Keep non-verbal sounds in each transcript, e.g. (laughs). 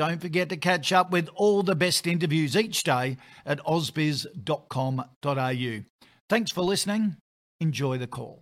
don't forget to catch up with all the best interviews each day at ausbiz.com.au. Thanks for listening. Enjoy the call.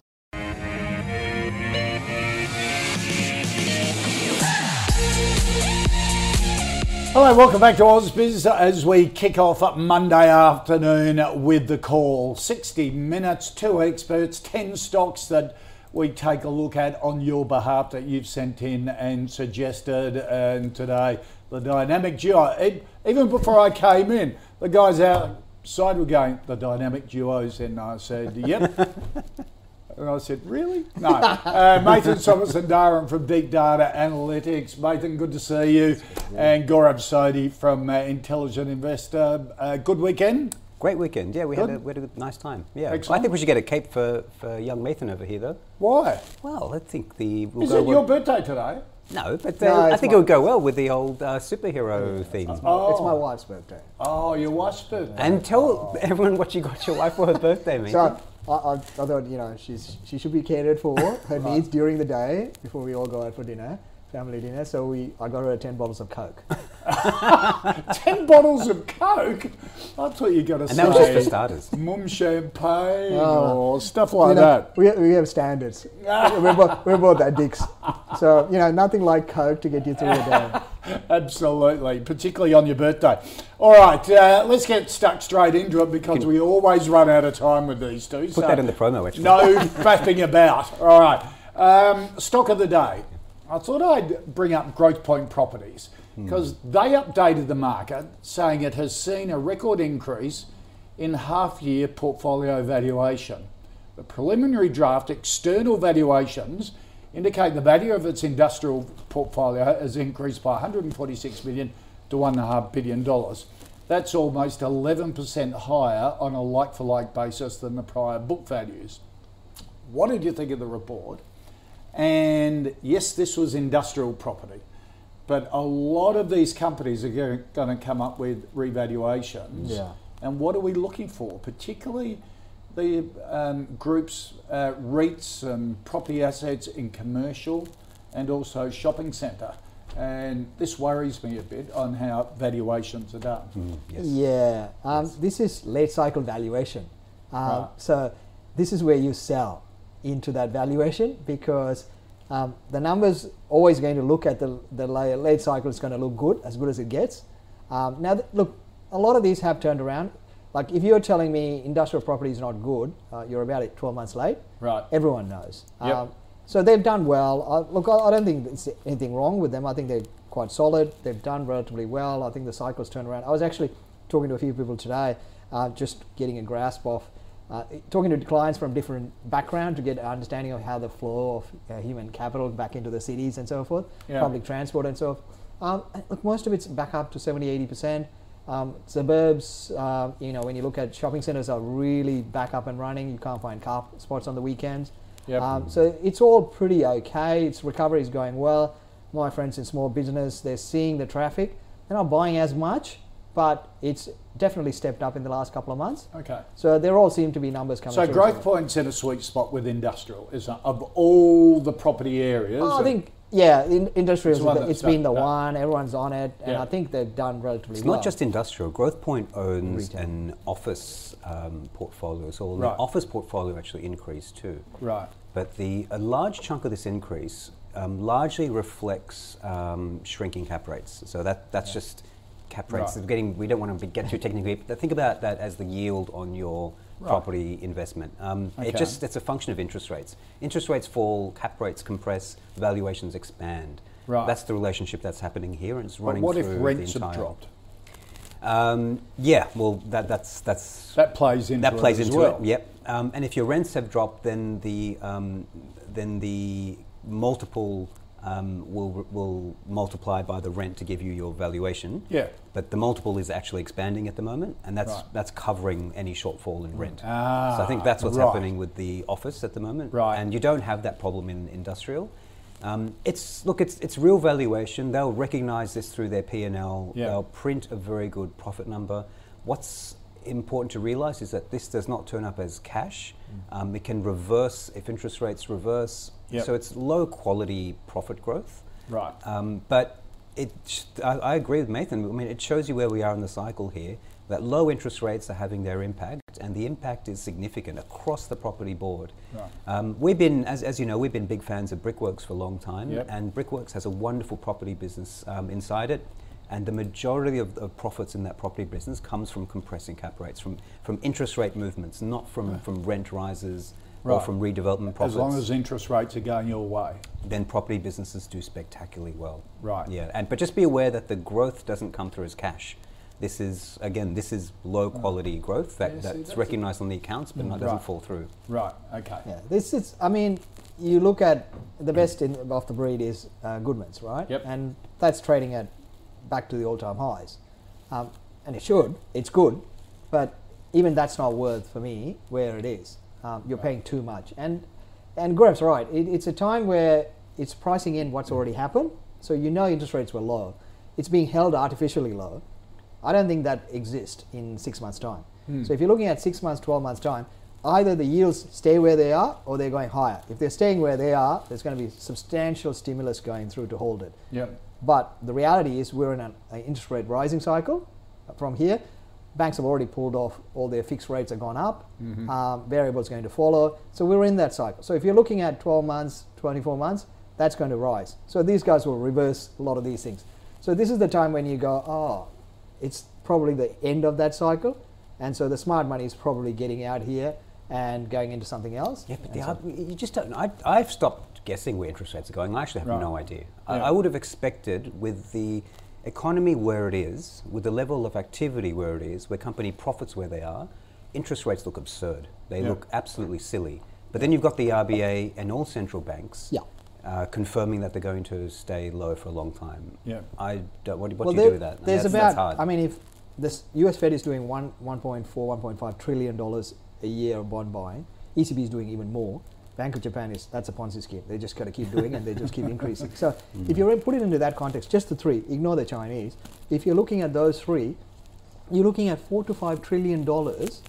Hello, welcome back to Ausbiz as we kick off Monday afternoon with the call. 60 minutes, two experts, 10 stocks that we take a look at on your behalf that you've sent in and suggested. And today, the dynamic duo. It, even before I came in, the guys outside were going, the dynamic duos. And I said, yep. (laughs) And I said, really? No. Uh, Mathan Darren from Deep Data Analytics. Mathan, good to see you. And Gaurav Sodhi from uh, Intelligent Investor. Uh, good weekend? Great weekend. Yeah, we had, a, we had a nice time. Yeah, Excellent. I think we should get a cape for, for young Mathan over here, though. Why? Well, I think the we'll Is go it your birthday today? No, but uh, No, I think it would go well with the old uh, superhero theme. Oh. It's my wife's birthday. Oh, your wife's birthday. And tell everyone what you got your wife for her birthday, (laughs) mate. So I, I, I thought, you know, she's she should be catered for (laughs) her needs during the day before we all go out for dinner, family dinner. So we I got her 10 bottles of Coke. (laughs) (laughs) 10 bottles of Coke? I thought you got to say and that was just for starters. mum champagne Oh. or stuff like you know, that. We, we have standards. we're, both, we're both addicts. So, you know, nothing like Coke to get you through the day. (laughs) Absolutely, particularly on your birthday. All right, uh, let's get stuck straight into it because we always run out of time with these two. Put that in the promo, actually. No faffing about. All right, um, stock of the day. I thought I'd bring up Growthpoint Properties hmm. because they updated the market saying it has seen a record increase in half-year portfolio valuation. The preliminary draft external valuations indicate the value of its industrial portfolio has increased by 146 million to 1.5 billion dollars. That's almost 11% higher on a like-for-like basis than the prior book values. What did you think of the report? And yes, this was industrial property, but a lot of these companies are going to come up with revaluations. Yeah. And what are we looking for? Particularly the um, groups, uh, REITs and property assets in commercial and also shopping centre. And this worries me a bit on how valuations are done. Yes. Yeah, um, this is late cycle valuation. Um, Right. So this is where you sell into that valuation because um, the numbers always going to look at the the la- late cycle is going to look good, as good as it gets. Um, now, th- look, a lot of these have turned around. Like if you're telling me industrial property is not good, uh, you're about it 12 months late. Right. Everyone knows. Yep. Um, so they've done well. Uh, look, I, I don't think there's anything wrong with them. I think they're quite solid. They've done relatively well. I think the cycle's turned around. I was actually talking to a few people today, uh, just getting a grasp of, uh, talking to clients from different backgrounds to get an understanding of how the flow of uh, human capital back into the cities and so forth, Yeah. public transport and so forth. Um, look, most of it's back up to 70, 80 percent. Um, suburbs, uh, you know, when you look at shopping centres, are really back up and running. You can't find car spots on the weekends. Yep. Um, so it's all pretty okay. Its recovery is going well. My friends in small business, they're seeing the traffic. They're not buying as much, but it's definitely stepped up in the last couple of months. Okay. So there all seem to be numbers coming So through. Growth Point's in a sweet spot with industrial, isn't it? Of all the property areas. Oh, I think yeah, in, industrial. It's one It's that's been the done- one. Everyone's on it, and Yeah. I think they've done relatively It's well. not just industrial. Growth Point owns Retail. an office um, portfolio, so Right. the office portfolio actually increased too. Right. But the a large chunk of this increase um, largely reflects um, shrinking cap rates. So that that's just cap rates. Right. Getting we don't want to get too technically, but think about that as the yield on your property investment. Um, It just it's a function of interest rates. Interest rates fall, cap rates compress, valuations expand. Right. That's the relationship that's happening here, and it's running. But what if through the rents have entire- dropped? Um, yeah, well, that, that's that's That plays into that it plays as into well. it. Yep. Um, and if your rents have dropped, then the um, then the multiple um, will will multiply by the rent to give you your valuation. Yeah. But the multiple is actually expanding at the moment, and that's Right. that's covering any shortfall in rent. Ah, so I think that's what's right. happening with the office at the moment. Right. And you don't have that problem in industrial. Um, it's look, it's it's real valuation. They'll recognise this through their P and L. They'll print a very good profit number. What's important to realise is that this does not turn up as cash. Um, it can reverse if interest rates reverse. Yep. So it's low quality profit growth. Right. Um, but it, sh- I, I agree with Mathan. I mean, it shows you where we are in the cycle here. That low interest rates are having their impact, and the impact is significant across the property board. Right. Um, we've been, as, as you know, we've been big fans of Brickworks for a long time, Yep. and Brickworks has a wonderful property business um, inside it. And the majority of, of profits in that property business comes from compressing cap rates, from, from interest rate movements, not from, from rent rises or from redevelopment profits As long as interest rates are going your way. then property businesses do spectacularly well. Right. Yeah, and but just be aware that the growth doesn't come through as cash. This is again, this is low quality growth that, Yeah, see, that's that's recognised on the accounts, but not, doesn't Right. fall through. Right. Okay. Yeah, this is. I mean, you look at the best in, of the breed is uh, Goodman's, right? Yep. And that's trading at back to the all-time highs, um, and it should. It's good, but even that's not worth for me where it is. Um, you're paying too much, and and Graham's right. It, it's a time where it's pricing in what's already happened, so you know interest rates were low. It's being held artificially low. I don't think that exists in six months' time. So if you're looking at six months, 12 months' time, either the yields stay where they are or they're going higher. If they're staying where they are, there's going to be substantial stimulus going through to hold it. Yep. But the reality is we're in an, an interest rate rising cycle from here. Banks have already pulled off all their fixed rates have gone up. Um, variables going to follow. So we're in that cycle. So if you're looking at 12 months, 24 months, that's going to rise. So these guys will reverse a lot of these things. So this is the time when you go, oh, it's probably the end of that cycle. And so the smart money is probably getting out here and going into something else. Yeah, but so- you just don't. I, I've stopped guessing where interest rates are going. I actually have Right. no idea. I, Yeah. I would have expected with the economy where it is, with the level of activity where it is, where company profits where they are, interest rates look absurd. They Yeah. look absolutely silly. But then you've got the RBA and all central banks Yeah. uh, confirming that they're going to stay low for a long time. Yeah. I don't. What, what well, do you there- do with that? I mean, There's that's, about. that's hard. I mean, if this U.S. Fed is doing one 1.4, 1.5 trillion dollars a year of bond buying, ECB is doing even more. Bank of Japan is that's a Ponzi scheme. They just got to keep doing, and they just keep (laughs) increasing. So, if mm. you put it into that context, just the three, ignore the Chinese. If you're looking at those three, you're looking at four to five trillion dollars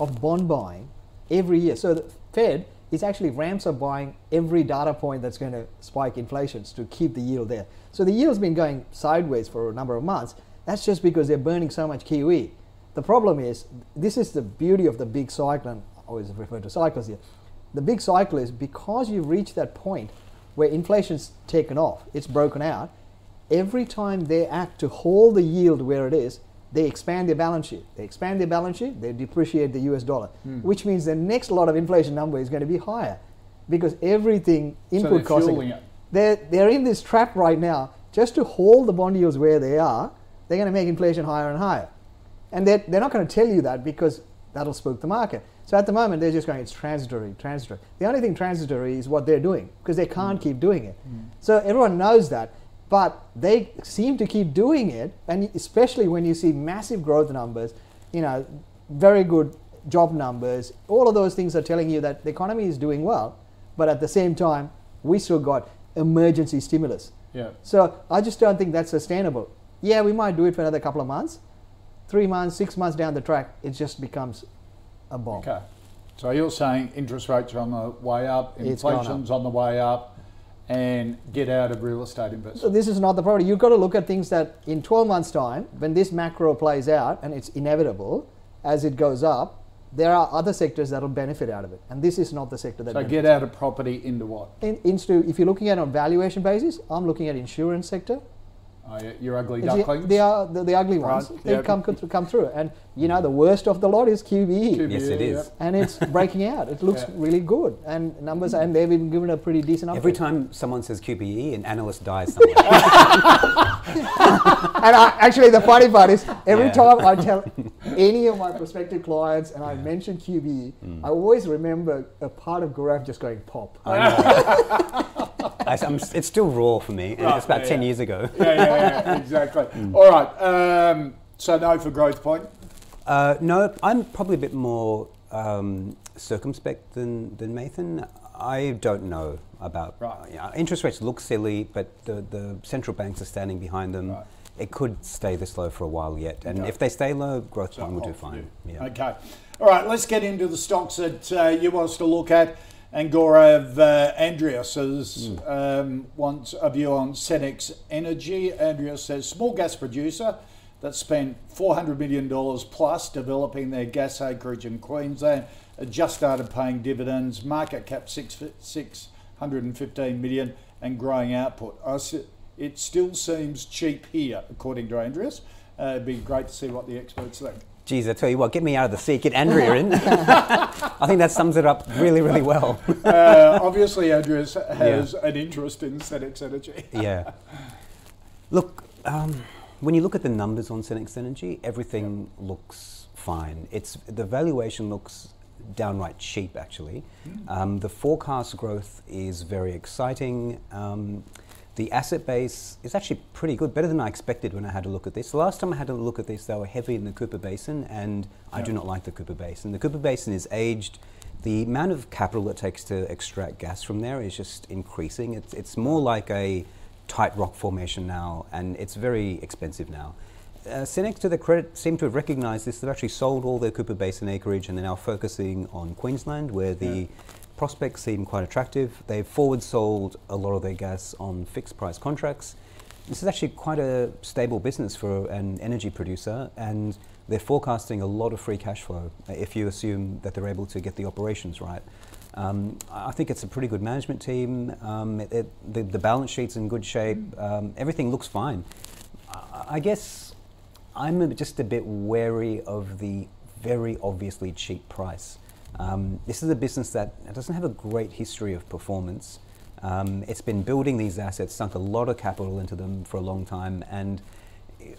of bond buying every year. So the Fed is actually ramps up buying every data point that's going to spike inflations to keep the yield there. So the yield's been going sideways for a number of months. That's just because they're burning so much QE. The problem is, this is the beauty of the big cycle, and I always refer to cycles here. The big cycle is because you've reached that point where inflation's taken off, it's broken out, every time they act to hold the yield where it is, they expand their balance sheet. They expand their balance sheet, they depreciate the US dollar, hmm. which means the next lot of inflation number is going to be higher because everything input they're costs. are- fueling it. They're, they're in this trap right now just to hold the bond yields where they are. They're going to make inflation higher and higher. And they're, they're not going to tell you that because that'll spook the market. So at the moment, they're just going, it's transitory, transitory. The only thing transitory is what they're doing because they can't mm. keep doing it. Mm. So everyone knows that, but they seem to keep doing it. And especially when you see massive growth numbers, you know, very good job numbers, all of those things are telling you that the economy is doing well. But at the same time, we still got emergency stimulus. Yeah. So I just don't think that's sustainable. Yeah, we might do it for another couple of months. Three months, six months down the track, it just becomes a bomb. Okay. So you're saying interest rates are on the way up, It's up. inflation's on the way up, and get out of real estate So investment. this is not the problem. You've got to look at things that in 12 months' time, when this macro plays out, and it's inevitable as it goes up, there are other sectors that will benefit out of it. And this is not the sector that So get out of property into what? In, into, if you're looking at it on valuation basis, I'm looking at insurance sector, Oh, yeah, your ugly It's the- ducklings. They are the, the ugly ones. Right, They yeah. come come come through, and you know the worst of the lot is QBE, QBE, Yes, it is. yep. and it's (laughs) breaking out. It looks Yeah. really good, and numbers, and they've been given a pretty decent Every update. time someone says QBE, an analyst dies somewhere. (laughs) And I, actually, the funny part is, every Yeah. time I tell (laughs) any of my prospective clients and I mention QBE, Mm. I always remember a part of Gaurav just going pop. (laughs) I, am it's still raw for me. Right, it's about yeah, 10 yeah. years ago. yeah, yeah, yeah, exactly. (laughs) All right. Um, so no for Growthpoint. Uh, no, I'm probably a bit more um, circumspect than, than Mathan. I don't know about Right. yeah, interest rates look silly, but the, the central banks are standing behind them. Right. It could stay this low for a while yet, and Okay. if they stay low, growth So point will do fine. Yeah. Okay. All right. Let's get into the stocks that uh, you want us to look at. And Gaurav uh, Andreas Hmm. um, wants a view on Senex Energy. Andreas says small gas producer that spent $400 million plus developing their gas acreage in Queensland uh, just started paying dividends. Market cap six, 615 million and growing output. It still seems cheap here, according to Andreas. Uh, it'd be great to see what the experts think. Geez, I tell you what, get me out of the seat, get Andrea in. (laughs) I think that sums it up really, really well. uh, obviously, Andreas has an interest in Senex Energy. yeah. Look, um, when you look at the numbers on Senex Energy, everything looks fine. It's the valuation looks downright cheap, actually. Um, the forecast growth is very exciting. Um, the asset base is actually pretty good, better than I expected when I had a look at this. The last time I had a look at this, they were heavy in the Cooper Basin, and I do not like the Cooper Basin. The Cooper Basin is aged. The amount of capital it takes to extract gas from there is just increasing. It's, it's more like a tight rock formation now, and it's very expensive now. Uh, to their credit, seem to have recognised this. They've actually sold all their Cooper Basin acreage, and they're now focusing on Queensland, where the prospects seem quite attractive. They've forward sold a lot of their gas on fixed price contracts. This is actually quite a stable business for an energy producer, and they're forecasting a lot of free cash flow uh, if you assume that they're able to get the operations right. Um, I think it's a pretty good management team. Um, it, it, the, the balance sheet's in good shape. Um, everything looks fine. I, I guess I'm just a bit wary of the very obviously cheap price. Um, this is a business that doesn't have a great history of performance. Um, it's been building these assets, sunk a lot of capital into them for a long time, and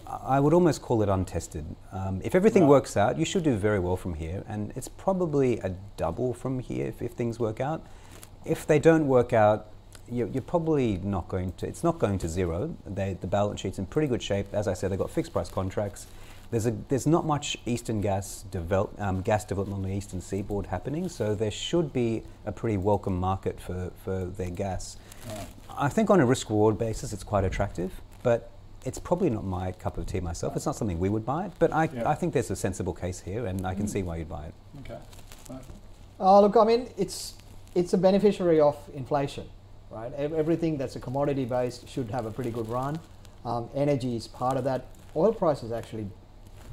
I would almost call it untested. Um, if everything Right. works out, you should do very well from here, and it's probably a double from here if, if things work out. If they don't work out, you're, you're probably not going to. It's not going to zero. They, the balance sheet's in pretty good shape. As I said, they've got fixed price contracts. There's a there's not much eastern gas develop um, gas development on the eastern seaboard happening, so there should be a pretty welcome market for, for their gas. I think on a risk reward basis, it's quite attractive, but it's probably not my cup of tea myself. It's not something we would buy, but I, Yeah. I think there's a sensible case here, and I can see why you'd buy it. Okay. Right. Oh, look, I mean, it's it's a beneficiary of inflation, right? Everything that's a commodity based should have a pretty good run. Um, energy is part of that. Oil prices actually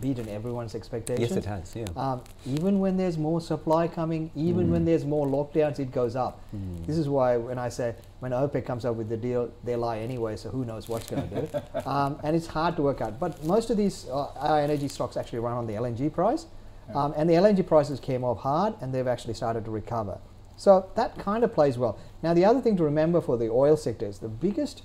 beaten everyone's expectations. Yes, it has. Yeah. Um, even when there's more supply coming, even Mm. when there's more lockdowns, it goes up. This is why when I say when OPEC comes up with the deal, they lie anyway. So who knows what's going to do? (laughs) um, and it's hard to work out. But most of these uh, energy stocks actually run on the LNG price, um, and the LNG prices came off hard, and they've actually started to recover. So that kind of plays well. Now the other thing to remember for the oil sector is the biggest,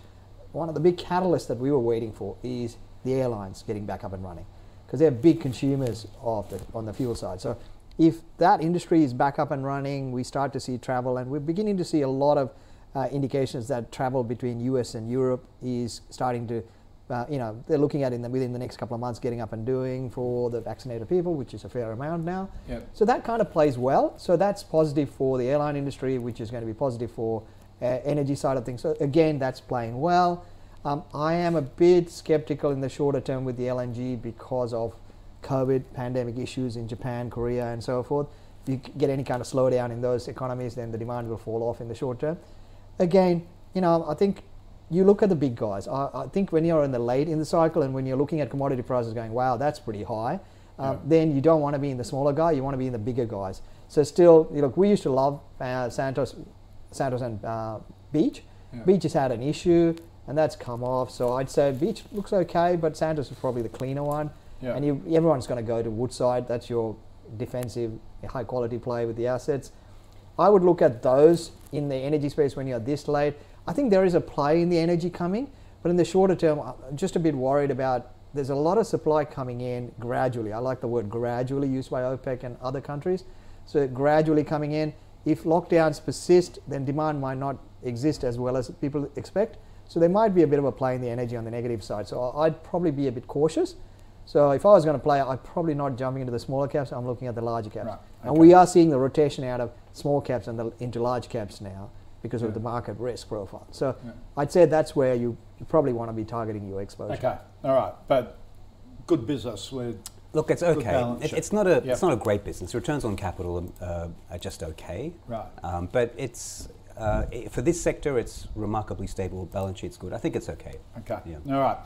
one of the big catalysts that we were waiting for is the airlines getting back up and running because they're big consumers of the, on the fuel side. So if that industry is back up and running, we start to see travel, and we're beginning to see a lot of uh, indications that travel between US and Europe is starting to, uh, you know, they're looking at in the, within the next couple of months getting up and doing for the vaccinated people, which is a fair amount now. Yep. So that kind of plays well. So that's positive for the airline industry, which is going to be positive for uh, energy side of things. So again, that's playing well. Um, I am a bit skeptical in the shorter term with the LNG because of COVID pandemic issues in Japan, Korea, and so forth. If you get any kind of slowdown in those economies, then the demand will fall off in the short term. Again, you know, I think you look at the big guys. I, I think when you're in the late in the cycle and when you're looking at commodity prices going, wow, that's pretty high, um, then you don't want to be in the smaller guy. You want to be in the bigger guys. So still, you look, we used to love uh, Santos, Santos and uh, Beach. Yeah. Beach has had an issue. And that's come off. So I'd say Beach looks okay, but Santos is probably the cleaner one. Yeah. And you, everyone's going to go to Woodside. That's your defensive, high quality play with the assets. I would look at those in the energy space when you're this late. I think there is a play in the energy coming, but in the shorter term, I'm just a bit worried about. There's a lot of supply coming in gradually. I like the word gradually used by OPEC and other countries. So gradually coming in. If lockdowns persist, then demand might not exist as well as people expect. So there might be a bit of a play in the energy on the negative side. So I'd probably be a bit cautious. So if I was going to play, I'd probably not jumping into the smaller caps. I'm looking at the larger caps. Right, And we are seeing the rotation out of small caps and the, into large caps now because of the market risk profile. So I'd say that's where you, you probably want to be targeting your exposure. Okay, all right, but good business with Look, it's okay. It, it's not a Yep. it's not a great business. Returns on capital uh, are just okay. Right. Um, but it's uh, for this sector, it's remarkably stable. Balance sheet's good. I think it's okay. Okay. Yeah. All right.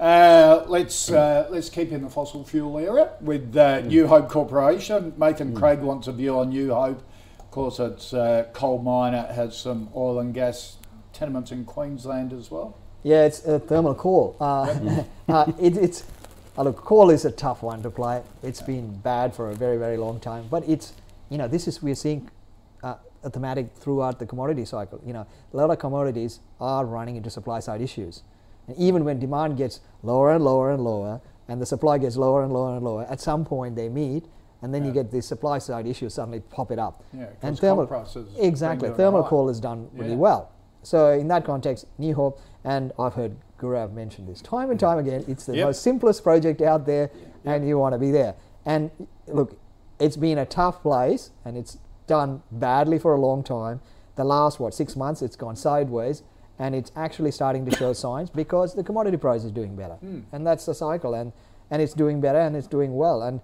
Uh, let's uh, let's keep in the fossil fuel area with uh, Mm. New Hope Corporation. Nathan Craig wants a view on New Hope. Of course, it's a coal mine. It has some oil and gas tenements in Queensland as well. Yeah, it's a thermal coal. Uh, (laughs) uh, it, it's uh, look, coal is a tough one to play. It's been bad for a very, very long time. But it's you know this is we're seeing uh, a thematic throughout the commodity cycle. You know, a lot of commodities are running into supply side issues, and even when demand gets lower and lower and lower, and the supply gets lower and lower and lower, at some point they meet. And then you get these supply side issues suddenly pop it up. Yeah, and thermal exactly thermal coal has done really Yeah. well. So in that context, New Hope, and I've heard Gaurav mention this time and time again, it's the Yep. most simplest project out there, and you want to be there. And look, it's been a tough place, and it's done badly for a long time. The last what six months, it's gone sideways, and it's actually starting to show (coughs) signs because the commodity price is doing better, hmm. and that's the cycle, and and it's doing better and it's doing well. And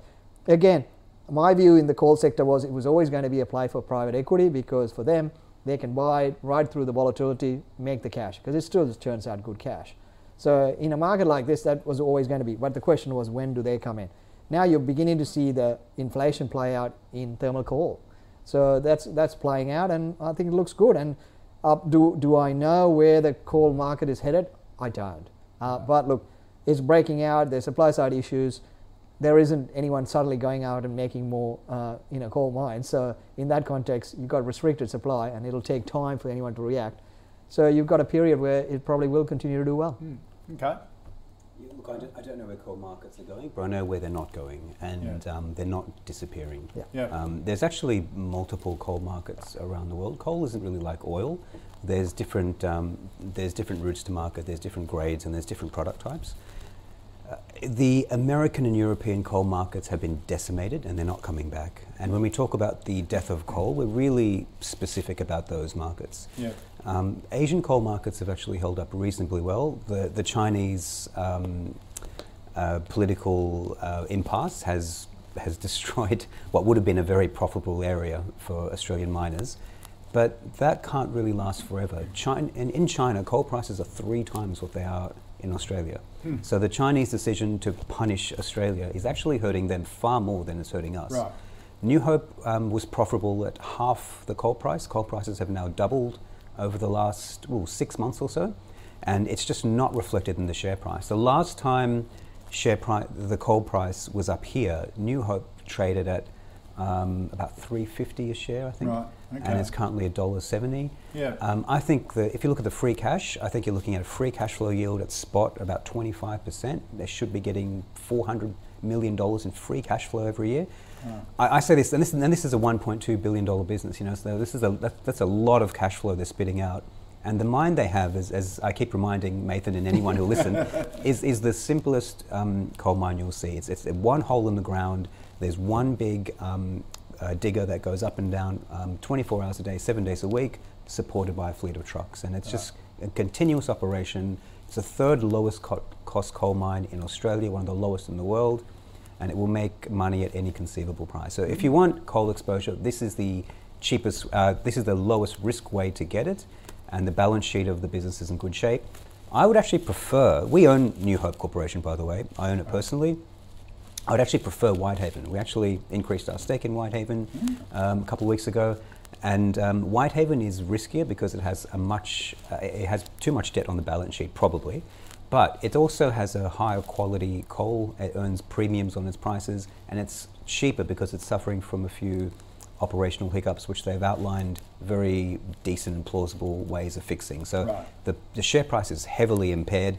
again, my view in the coal sector was it was always going to be a play for private equity because for them they can buy right through the volatility, make the cash because it still just turns out good cash. So in a market like this, that was always going to be. But the question was, when do they come in? Now you're beginning to see the inflation play out in thermal coal. So that's that's playing out, and I think it looks good. And uh, do do I know where the coal market is headed? I don't. Uh, but look, it's breaking out. There's supply side issues. There isn't anyone suddenly going out and making more, uh, you know, coal mines. So in that context, you've got restricted supply, and it'll take time for anyone to react. So you've got a period where it probably will continue to do well. Okay. Yeah, Look, I don't, I don't know where coal markets are going, but I know where they're not going, and um, they're not disappearing. Yeah. Yeah. Um, there's actually multiple coal markets around the world. Coal isn't really like oil. There's different, um, there's different routes to market. There's different grades, and there's different product types. Uh, the American and European coal markets have been decimated, and they're not coming back. And when we talk about the death of coal, we're really specific about those markets. Yeah. Um, Asian coal markets have actually held up reasonably well. The, the Chinese um, uh, political uh, impasse has, has (laughs) destroyed what would have been a very profitable area for Australian miners. But that can't really last forever. China, in, in China, coal prices are three times what they are in Australia. So the Chinese decision to punish Australia is actually hurting them far more than it's hurting us. Right. New Hope um, was profitable at half the coal price. Coal prices have now doubled over the last ooh, six months or so, and it's just not reflected in the share price. The last time share price, the coal price was up here, New Hope traded at um, about 350 a share, I think, Right, okay. and it's currently $1.70. Yeah. Um, I think that if you look at the free cash, I think you're looking at a free cash flow yield at spot about 25%. They should be getting $400 million in free cash flow every year. I, I say this and, this, and this is a $1.2 billion business, you know, so this is a, that, that's a lot of cash flow they're spitting out. And the mind they have, is, as I keep reminding Mathan and anyone who'll listen, (laughs) is, is the simplest um, coal mine you'll see. It's, it's one hole in the ground, there's one big um, uh, digger that goes up and down um, 24 hours a day, seven days a week, supported by a fleet of trucks. And it's just a continuous operation. It's the third lowest co- cost coal mine in Australia, one of the lowest in the world, and it will make money at any conceivable price. So if you want coal exposure, this is the cheapest, uh, this is the lowest risk way to get it, and the balance sheet of the business is in good shape. I would actually prefer, we own New Hope Corporation, by the way, I own it personally. I would actually prefer Whitehaven. We actually increased our stake in Whitehaven um, a couple of weeks ago. And um, Whitehaven is riskier because it has a much, uh, it has too much debt on the balance sheet, probably. But it also has a higher quality coal. It earns premiums on its prices, and it's cheaper because it's suffering from a few operational hiccups, which they've outlined very decent and plausible ways of fixing. So Right. the, the share price is heavily impaired.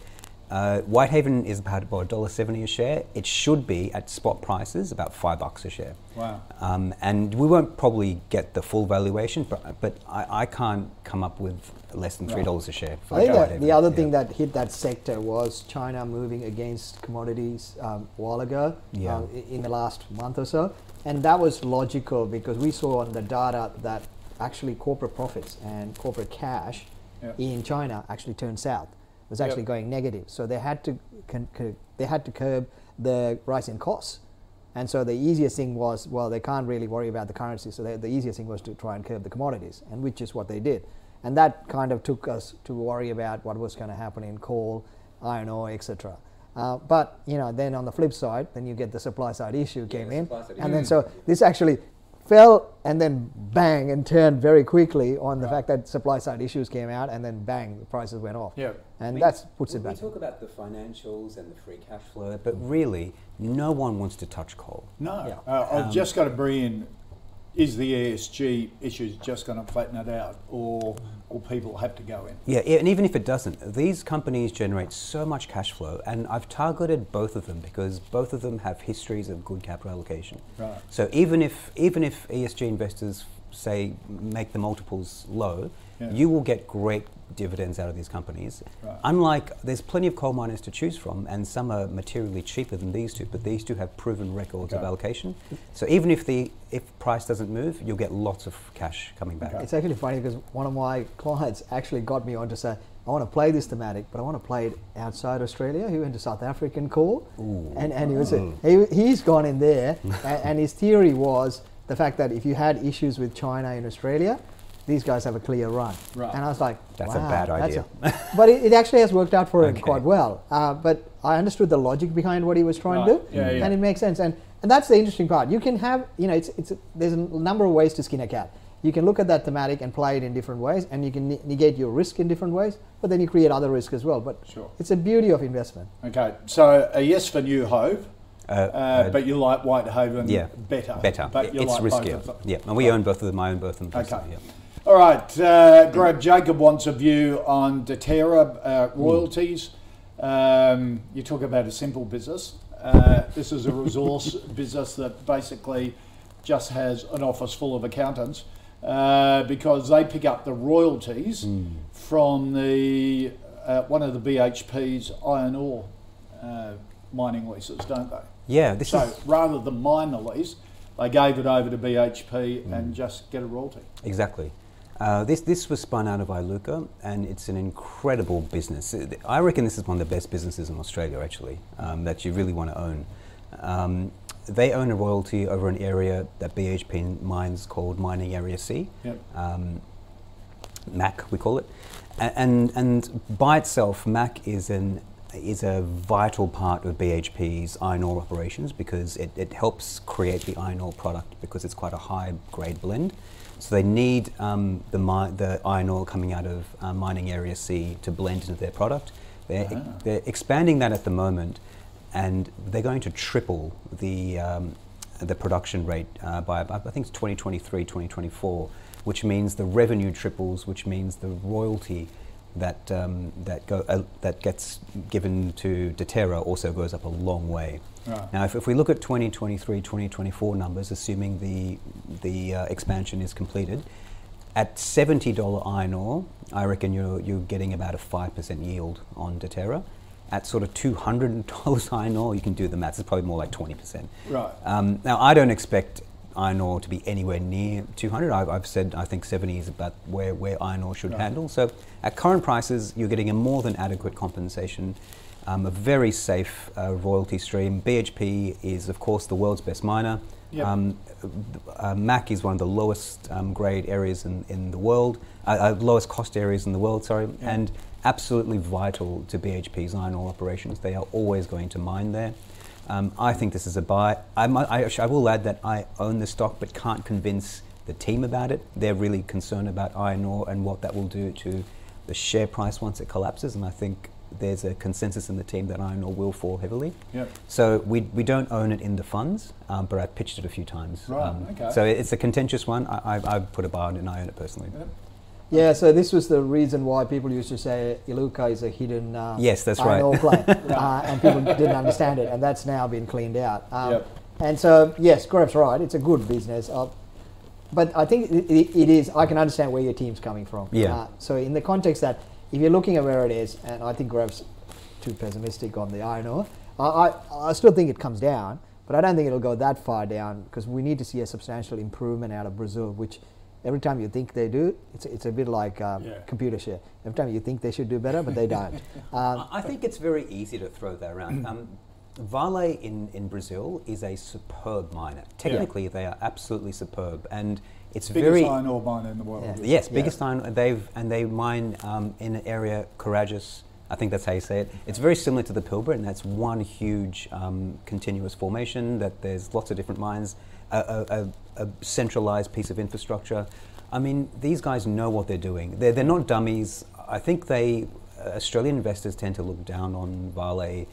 Uh, Whitehaven is about about $1.70 a share. It should be at spot prices about five bucks a share. Wow. Um, and we won't probably get the full valuation, but, but I, I can't come up with less than three dollars a share. For I think that Whitehaven. the other Yeah. thing that hit that sector was China moving against commodities um, a while ago, Yeah. um, in the last month or so. And that was logical because we saw on the data that actually corporate profits and corporate cash Yeah. in China actually turned south. Was Yep. actually going negative. So they had to they had to curb the rise in costs. And so the easiest thing was, well, they can't really worry about the currency. So they, the easiest thing was to try and curb the commodities, and which is what they did. And that kind of took us to worry about what was going to happen in coal, iron ore, etc. Uh, but you know, then on the flip side, then you get the supply side issue came in, and then so this actually fell and then bang and turned very quickly on the fact that supply side issues came out, and then bang, the prices went off. Yeah. and We- that puts we, it back. We talk about the financials and the free cash flow, but really, no one wants to touch coal. No, Yeah. uh, Um, I've just got to bring in: is the ESG issues just going to flatten it out, or will people have to go in? Yeah, and even if it doesn't, these companies generate so much cash flow, and I've targeted both of them because both of them have histories of good capital allocation. Right. So even if even if ESG investors say make the multiples low, Yeah. you will get great dividends out of these companies. Right. Unlike there's plenty of coal miners to choose from, and some are materially cheaper than these two, but these two have proven records of allocation. So even if the if price doesn't move, you'll get lots of cash coming back. It's actually funny because one of my clients actually got me on to say, I want to play this thematic, but I want to play it outside Australia. He went to South African core, and, and he was mm. he, he's gone in there, (laughs) and, and his theory was the fact that if you had issues with China in Australia, these guys have a clear run. Right. And I was like, That's a bad that's idea. a- but it, it actually has worked out for him Okay. quite well. Uh, but I understood the logic behind what he was trying to do, Yeah, yeah. and it makes sense. And and that's the interesting part. You can have, you know, it's it's there's a number of ways to skin a cat. You can look at that thematic and play it in different ways, and you can ne- negate your risk in different ways. But then you create other risk as well. But Sure. it's a beauty of investment. Okay, so a yes for New Hope. Uh, uh, uh, but you like Whitehaven Yeah, better. Better. But you it's like both riskier. of them. Yeah, and we own both of them. I own both of them. Okay. yeah. All right, uh, Greg Jacob wants a view on Deterra uh, Hmm. royalties. Um, you talk about a simple business. Uh, this is a resource (laughs) business that basically just has an office full of accountants uh, because they pick up the royalties Hmm. from the uh, one of the BHP's iron ore uh, mining leases, don't they? Yeah, this So is rather than mine the lease, they gave it over to BHP Hmm. and just get a royalty. exactly. Uh, this this was spun out of Iluka, and it's an incredible business. I reckon this is one of the best businesses in Australia, actually, um, that you really want to own. Um, they own a royalty over an area that BHP mines called Mining Area C. Yep. um, MAC, we call it. And, and by itself, MAC is, an, is a vital part of BHP's iron ore operations because it, it helps create the iron ore product because it's quite a high grade blend. So they need um, the, mi- the iron ore coming out of uh, mining area C to blend into their product. They're, they're expanding that at the moment and they're going to triple the, um, the production rate uh, by I think it's 2023, 2024, which means the revenue triples, which means the royalty that, um, that, go, uh, that gets given to Deterra also goes up a long way. Right. Now, if, if we look at 2023, 2024 numbers, assuming the, the uh, expansion is completed, at $70 iron ore, I reckon you're, you're getting about a 5% yield on Deterra. At sort of $200 (laughs) iron ore, you can do the maths, it's probably more like 20%. Right. Um, now, I don't expect iron ore to be anywhere near 200. I've, I've said I think 70 is about where, where iron ore should handle. So at current prices, you're getting a more than adequate compensation, um, a very safe uh, royalty stream. BHP is, of course, the world's best miner. Yep. Um, uh, MAC is one of the lowest um, grade areas in, in the world, uh, uh, lowest cost areas in the world, sorry, and absolutely vital to BHP's iron ore operations. They are always going to mine there. Um, I think this is a buy. I, I, I will add that I own the stock but can't convince the team about it. They're really concerned about iron ore and what that will do to the share price once it collapses. And I think there's a consensus in the team that iron ore will fall heavily. Yep. So we, we don't own it in the funds, um, but I've pitched it a few times. Right, Um, okay. So it's a contentious one. I, I, I've put a buy on it and I own it personally. Yep. Yeah, so this was the reason why people used to say Iluka is a hidden uh, Yes, that's iron right. ore play, (laughs) uh, and people didn't understand it, and that's now been cleaned out. Um, Yep. And so, yes, Gaurav's right; it's a good business, uh, but I think it, it, it is. I can understand where your team's coming from. Yeah. Uh, so, in the context that if you're looking at where it is, and I think Gaurav's too pessimistic on the iron ore, I, I, I still think it comes down, but I don't think it'll go that far down because we need to see a substantial improvement out of Brazil, which every time you think they do, it's, it's a bit like um, Yeah. Computershare. Every time you think they should do better, but they don't. (laughs) Um, I I think it's very easy to throw that around. Um, Vale in, in Brazil is a superb miner. Technically, they are absolutely superb, and it's Biggest very iron ore miner in the world. Yeah. yes, Yeah. biggest iron. They've and they mine um, in an area Carajás. I think that's how you say it. It's very similar to the Pilbara, and that's one huge um, continuous formation. That there's lots of different mines, a, a, a, a centralized piece of infrastructure. I mean, these guys know what they're doing. They're, they're not dummies. I think they uh, Australian investors tend to look down on Vale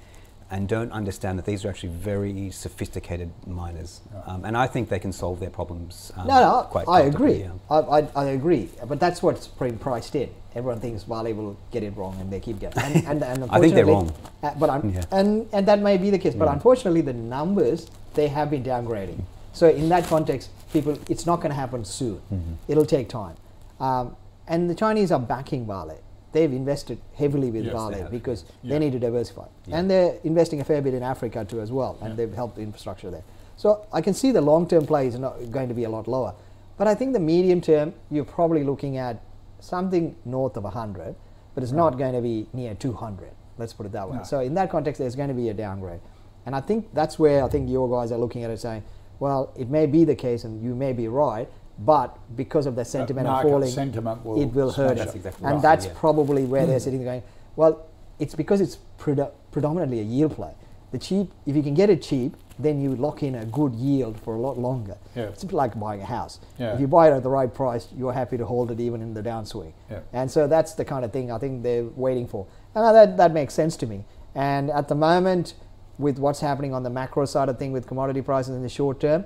and don't understand that these are actually very sophisticated miners. Um, and I think they can solve their problems. Um, no, no, quite I agree. yeah. I, I, I agree. But that's what's priced in. Everyone thinks Vale will get it wrong, and they keep getting. And, and, and (laughs) I think they're wrong. Uh, but Yeah. and and that may be the case. But unfortunately, the numbers they have been downgrading. So in that context, people, it's not going to happen soon. Mm-hmm. It'll take time. Um, and the Chinese are backing Vale. They've invested heavily with Yes, Vale have, because Yeah. they need to diversify. And they're investing a fair bit in Africa too as well, and they've helped the infrastructure there. So I can see the long-term play is not going to be a lot lower. But I think the medium term, you're probably looking at something north of 100, but it's not going to be near 200. Let's put it that way. No. So in that context, there's going to be a downgrade. And I think that's where I think your guys are looking at it saying, well, it may be the case and you may be right, but because of the sentiment of falling, sentiment will it will hurt it. That's exactly and right, that's yeah. probably where they're hmm. sitting going, well, it's because it's predo- predominantly a yield play. The cheap, if you can get it cheap, then you lock in a good yield for a lot longer. Yeah. It's like buying a house. Yeah. If you buy it at the right price, you're happy to hold it even in the downswing. Yeah. And so that's the kind of thing I think they're waiting for. And that, that makes sense to me. And at the moment, with what's happening on the macro side of thing with commodity prices in the short term,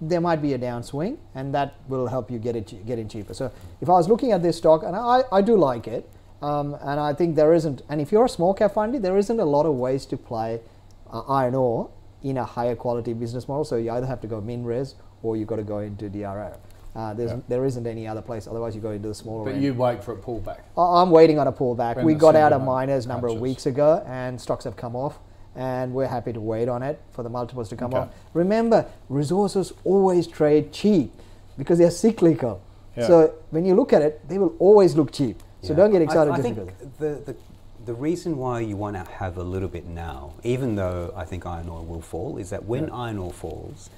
there might be a downswing, and that will help you get it get in cheaper. So if I was looking at this stock, and I, I do like it, um, and I think there isn't, and if you're a small cap fundy, there isn't a lot of ways to play uh, iron ore in a higher quality business model. So you either have to go MinRes or you've got to go into DRO. Uh, there's, Yeah. There isn't any other place. Otherwise, you go into the smaller But end. you wait for a pullback. I'm waiting on a pullback. When We got out of miners a number of weeks ago, and stocks have come off, and we're happy to wait on it for the multiples to come Okay. off. Remember, resources always trade cheap because they're cyclical. Yeah. So when you look at it, they will always look cheap. So Yeah. don't get excited I, just think because. the, the, the reason why you want to have a little bit now, even though I think iron ore will fall, is that when iron ore falls,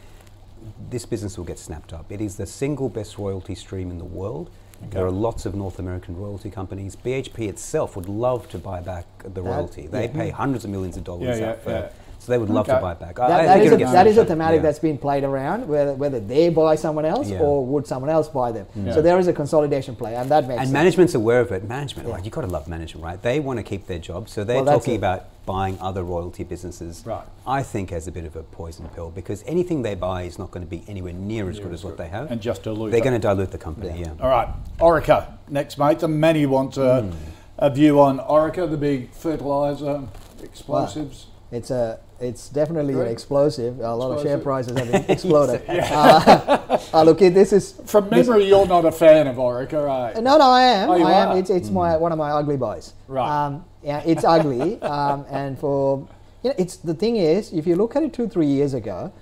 this business will get snapped up. It is the single best royalty stream in the world. There are lots of North American royalty companies. BHP itself would love to buy back the royalty. They yeah. pay hundreds of millions of dollars Yeah, yeah, out for, yeah. So they would love Okay. to buy back. I- That, I that think is, a, that is a thematic Yeah. that's been played around, whether, whether they buy someone else Yeah. or would someone else buy them. Yeah. So there is a consolidation play, and that makes And sense. management's aware of it. Management, Yeah. right? You got to love management, right? They want to keep their job, so they're Well, talking it. about buying other royalty businesses. Right. I think as a bit of a poison pill because anything they buy is not going to be anywhere near as good as what they have. And just dilute They're going to dilute the company. Yeah. Yeah. All right, Orica next, mate. And many want a, Hmm. a view on Orica, the big fertilizer explosives. It's a it's definitely an explosive. A lot of share prices have (laughs) exploded. (laughs) uh, uh, look, this is From memory, you're not a fan of Orica, you? no, no, I am. Oh, I am. are? It's it's my one of my ugly boys. Right. Um, yeah, it's ugly. Um, and for you know, it's the thing is, if you look at it two three years ago,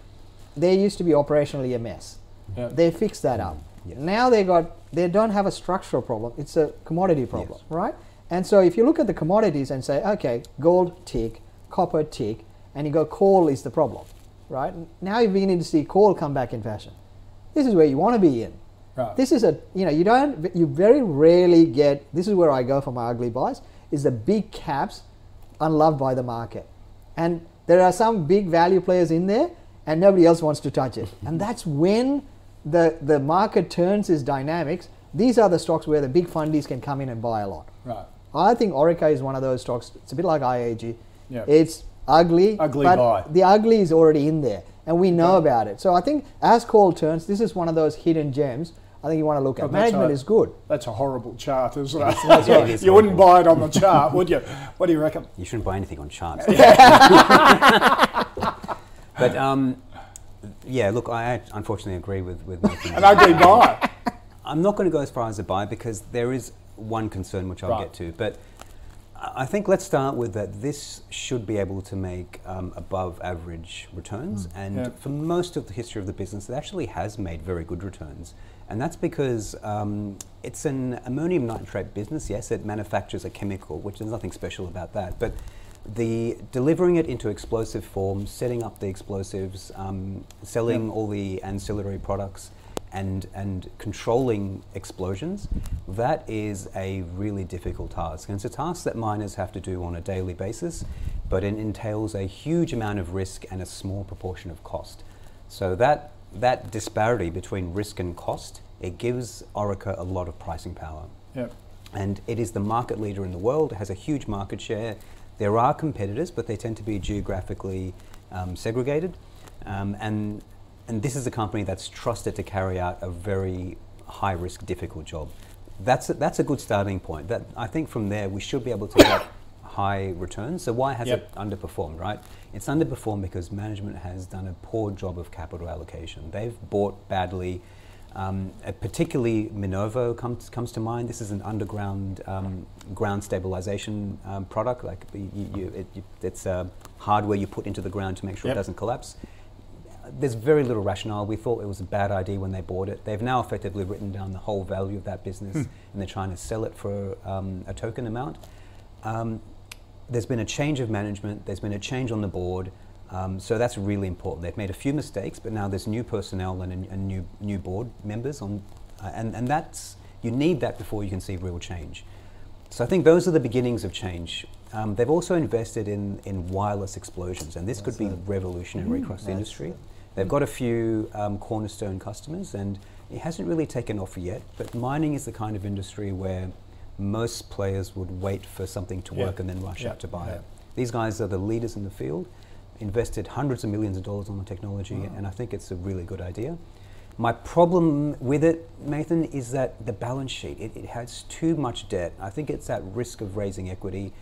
they used to be operationally a mess. Yeah. They fixed that up. Yes. Now they got they don't have a structural problem. It's a commodity problem, right? And so if you look at the commodities and say, okay, gold tick, copper tick, and you go coal is the problem, right? Now you're beginning to see coal come back in fashion. This is where you want to be in. Right. This is a you know you don't you very rarely get. This is where I go for my ugly buys. Is the big caps unloved by the market, and there are some big value players in there, and nobody else wants to touch it. and that's when the the market turns its dynamics, these are the stocks where the big fundies can come in and buy a lot. Right. I think Orica is one of those stocks. It's a bit like IAG. Yeah. It's ugly, Ugly but buy. the ugly is already in there, and we know about it. So I think as call turns, this is one of those hidden gems. I think you want to look at. But that's Management a- is good. That's a horrible chart, isn't it? That's right, it is (laughs) you wouldn't buy it on the chart, would you? What do you reckon? You shouldn't buy anything on charts. (laughs) (laughs) but um, yeah, look, I unfortunately agree with with Mathan. An ugly buy. I'm not going to go as far as a buy because there is one concern which I'll Right. get to. But I think let's start with that. This should be able to make um, above average returns, and Yeah. for most of the history of the business, it actually has made very good returns. And that's because um, it's an ammonium nitrate business. Yes, it manufactures a chemical, which there's nothing special about that. But the delivering it into explosive form, setting up the explosives, um, selling all the ancillary products, and and controlling explosions, that is a really difficult task. And it's a task that miners have to do on a daily basis, but it entails a huge amount of risk and a small proportion of cost. So that that disparity between risk and cost, it gives Orica a lot of pricing power Yep. and it is the market leader in the world. It has a huge market share. There are competitors, but they tend to be geographically um, segregated, um, and and this is a company that's trusted to carry out a very high risk, difficult job. That's a, that's a good starting point. That I think from there we should be able to get (coughs) high returns. So why has Yep. it underperformed? Right, it's underperformed because management has done a poor job of capital allocation. They've bought badly. Um, uh, particularly Minova comes, comes to mind. This is an underground um, ground stabilization um, product. Like you, you, it, you, it's uh, hardware you put into the ground to make sure Yep. it doesn't collapse. There's very little rationale. We thought it was a bad idea when they bought it. They've now effectively written down the whole value of that business, and they're trying to sell it for um, a token amount. Um, there's been a change of management, there's been a change on the board, um, so that's really important. They've made a few mistakes, but now there's new personnel and, a, and new, new board members, on, uh, and, and that's, you need that before you can see real change. So I think those are the beginnings of change. Um, they've also invested in, in wireless explosions, and this could be revolutionary across the industry. They've got a few um, cornerstone customers, and it hasn't really taken off yet. But mining is the kind of industry where most players would wait for something to Yeah. work and then rush Yeah. out to buy Yeah. it. These guys are the leaders in the field, invested hundreds of millions of dollars on the technology, and I think it's a really good idea. My problem with it, Mathan, is that the balance sheet, it, it has too much debt. I think it's at risk of raising equity.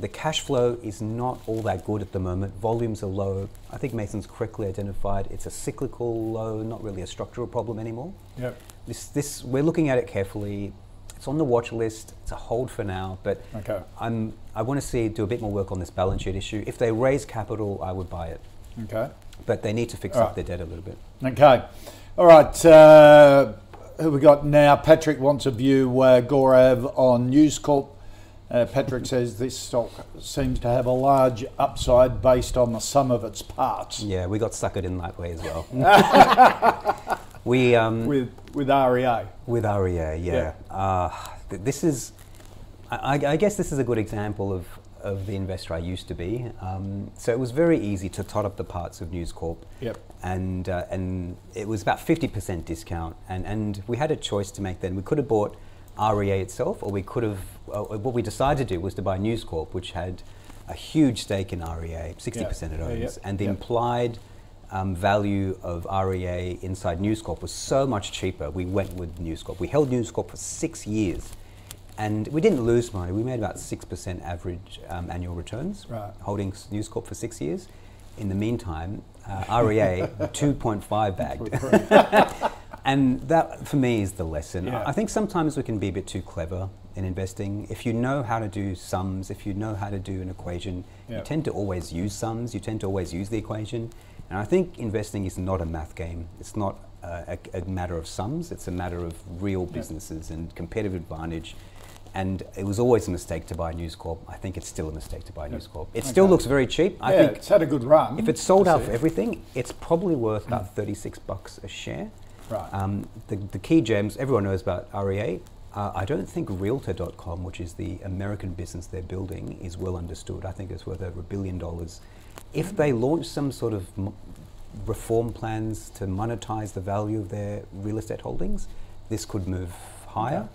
The cash flow is not all that good at the moment. Volumes are low. I think Mathan's correctly identified it's a cyclical low, not really a structural problem anymore. Yep. This, this, we're looking at it carefully. It's on the watch list. It's a hold for now, but Okay. I'm, I want to see do a bit more work on this balance sheet issue. If they raise capital, I would buy it, Okay. but they need to fix All up right. their debt a little bit. Okay. All right. Uh, who we got now? Patrick wants a view uh, Gaurav on News Corp. Uh, Patrick says this stock seems to have a large upside based on the sum of its parts. Yeah, we got suckered in that way as well. (laughs) we um, With with REA. With REA, yeah. Uh, th- this is, I, I guess this is a good example of, of the investor I used to be. Um, so it was very easy to tot up the parts of News Corp. Yep. And, uh, and it was about 50% discount. And, and we had a choice to make then. We could have bought REA itself, or we could have, uh, what we decided to do was to buy News Corp, which had a huge stake in REA, 60% it Yeah, owns. yeah, And the implied um, value of REA inside News Corp was so much cheaper. We went with News Corp. We held News Corp for six years, and we didn't lose money. We made about six percent average um, annual returns Right. holding News Corp for six years. In the meantime, uh, REA (laughs) 2.5 bagged. (laughs) And that, for me, is the lesson. Yeah. I think sometimes we can be a bit too clever in investing. If you know how to do sums, if you know how to do an equation, Yeah. you tend to always use sums, you tend to always use the equation. And I think investing is not a math game. It's not uh, a, a matter of sums, it's a matter of real businesses and competitive advantage. And it was always a mistake to buy News Corp. I think it's still a mistake to buy News Corp. It still looks very cheap. I yeah, think it's had a good run. if it's sold out for everything, it's probably worth about 36 bucks a share. Right. Um, the, the key gems, everyone knows about REA. Uh, I don't think Realtor.com, which is the American business they're building, is well understood. I think it's worth over a billion dollars. If they launch some sort of m- reform plans to monetize the value of their real estate holdings, this could move higher.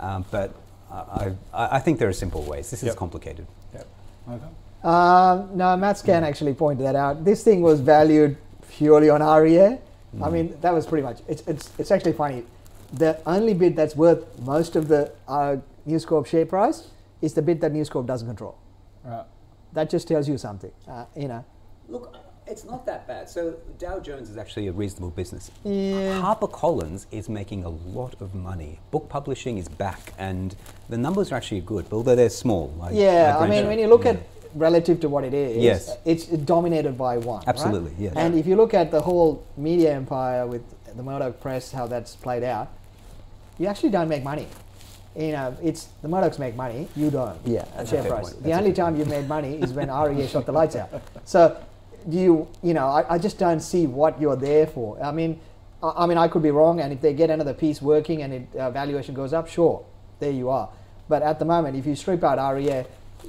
Um, but I, I, I think there are simple ways. This is complicated. Yep. Okay. Um, no, Matt Scan actually pointed that out. This thing was valued purely on REA. I mean, that was pretty much. It's, it's, it's actually funny. The only bid that's worth most of the uh, News Corp share price is the bid that News Corp doesn't control. Right. That just tells you something. Uh, you know. Look, it's not that bad. So Dow Jones is actually a reasonable business. Yeah. HarperCollins is making a lot of money. Book publishing is back, and the numbers are actually good, although they're small. Like, Yeah, like I mean, when you look Yeah. at relative to what it is, Yes. it's dominated by one. right? Absolutely, yes. And if you look at the whole media empire with the Murdoch press, how that's played out, you actually don't make money. You know, it's the Murdochs make money, you don't. Yeah, share price. The only time you've made money is when (laughs) REA shot the lights out. So, you you know, I, I just don't see what you're there for. I mean, I, I mean, I could be wrong, and if they get another piece working and it, uh, valuation goes up, sure, there you are. But at the moment, if you strip out REA,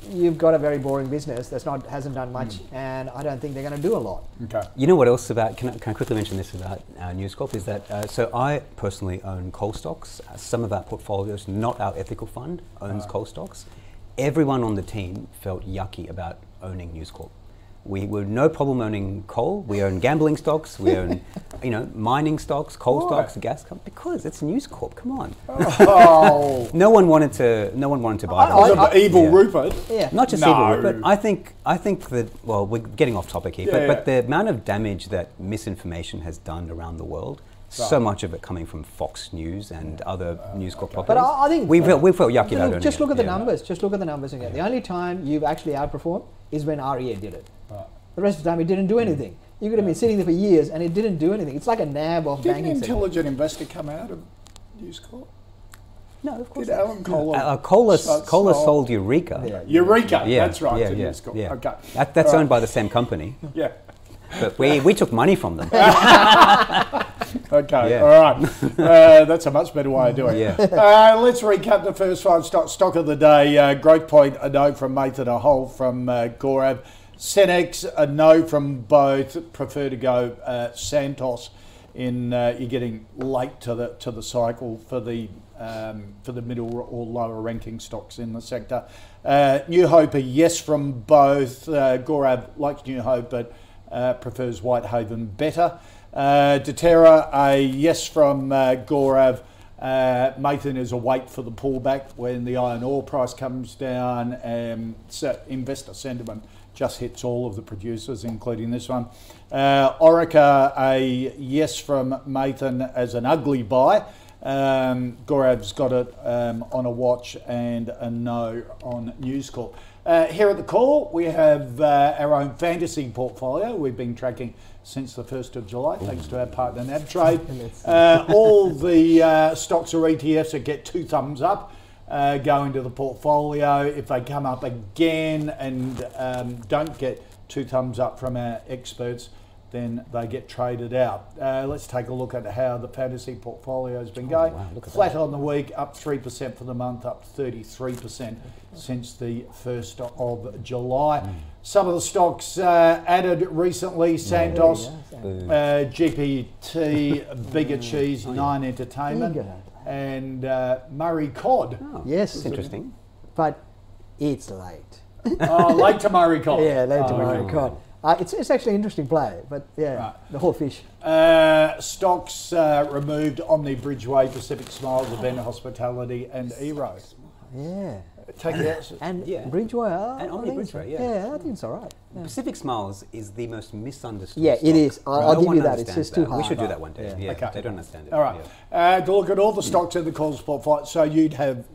you've got a very boring business that's not hasn't done much, and I don't think they're going to do a lot. Okay. You know what else about? Can I, can I quickly mention this about uh, News Corp? Is that uh, so? I personally own coal stocks. Uh, some of our portfolios, not our ethical fund, owns coal stocks. Everyone on the team felt yucky about owning News Corp. We were no problem owning coal. We own gambling stocks. We own, (laughs) you know, mining stocks, coal Why? stocks, gas. Com- because it's News Corp. Come on. Oh. (laughs) No one wanted to. No one wanted to buy. Because them. of evil Yeah. Rupert. Yeah. Not just No. evil Rupert. I think I think that well, we're getting off topic here, Yeah, but, but the amount of damage that misinformation has done around the world, so much of it coming from Fox News and other uh, News Corp properties. But I, I think we felt we felt yucky Look, about owning Just look at the yeah. numbers. Just look at the numbers again. The only time you've actually outperformed is when REA did it. Right. The rest of the time, it didn't do anything. You could have been sitting there for years and it didn't do anything. It's like a nab of Didn't banking. sector. Intelligent Investor come out of News Corp? No, of course. Did Alan Kohler? Uh, uh, Kohler, Kohler sold- sold Eureka. Yeah. Eureka. Yeah, That's right. Yeah, yeah, News yeah. Okay. That, that's All owned by the same company, Yeah. but we, we took money from them. (laughs) (laughs) Okay, Yeah. all right. (laughs) Uh, that's a much better way of doing it. Yeah. Uh, let's recap the first five stock, stock of the day. Uh, Growthpoint, a no from Mathan, a hole from uh, Gaurav. Senex, a no from both. Prefer to go uh, Santos. In uh, you're getting late to the to the cycle for the um, for the middle or lower ranking stocks in the sector. Uh, New Hope, a yes from both. Uh, Gaurav likes New Hope, but uh, prefers Whitehaven better. Uh, Deterra, a yes from uh, Gaurav. Uh, Mathan is a wait for the pullback when the iron ore price comes down. Um, so investor sentiment just hits all of the producers, including this one. Uh, Orica, a yes from Mathan as an ugly buy. Um, Gaurav's got it um, on a watch and a no on News Corp. Uh, here at the call, we have uh, our own fantasy portfolio. We've been tracking since the 1st of July, thanks to our partner NabTrade. (laughs) Uh, all the uh, stocks or ETFs that get two thumbs up uh, go into the portfolio. If they come up again and um, don't get two thumbs up from our experts, then they get traded out. Uh, let's take a look at how the fantasy portfolio has been going. wow, look at Flat on the week, up 3% for the month, up 33% since the 1st of July. Some of the stocks uh, added recently Santos, Boom. uh, GPT, (laughs) Bega Cheese, Nine Entertainment, Bigger. and uh, Murray Cod. Yes, That's interesting. but it's late. oh, late to Murray Cod. (laughs) Yeah, late Oh, tomorrow. okay. God. Uh, it's, it's actually an interesting play, but yeah, Right. the whole fish. Uh, stocks uh, removed Omni Bridgeway, Pacific Smiles, Event Hospitality, and Ero. Yeah. Take it out. And Yeah. Bridgeway. uh, And I Omni think it's- Bridgeway, yeah. Yeah, I think it's all right. Yeah. Pacific Smiles is the most misunderstood. Yeah, it stock. is. I'll- I'll give you that. It's understands just too hard. We should do that one day. Yeah. Yeah, Okay. they don't understand it. All right. yeah. Uh, to look at all the stocks in the calls fight, so you'd have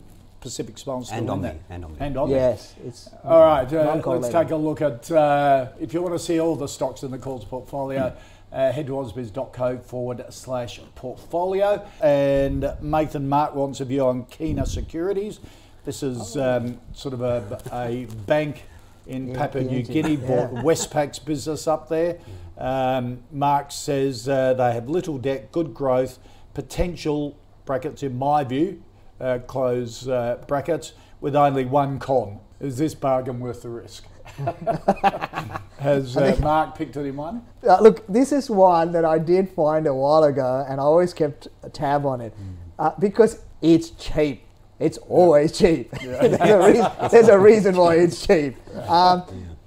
Pacific Smiles still And in Omni, there. and Omni. And Omni. Yes, it's All right, uh, let's take a look at, uh, if you want to see all the stocks in the calls portfolio, uh, head to ausbiz.co forward slash portfolio. And Mathan Mark wants a view on Kina Securities. This is um, sort of a, a bank in Yeah, Papua New PNG, Guinea, yeah. bought Westpac's business up there. Um, Mark says uh, they have little debt, good growth, potential, brackets in my view, uh, close uh, brackets, with only one con. Is this bargain worth the risk? (laughs) Has uh, Mark picked anyone? Uh, look, this is one that I did find a while ago, and I always kept a tab on it uh, because it's cheap. It's always cheap. (laughs) there's, a reason, (laughs) there's, a reason, why it's cheap. Um,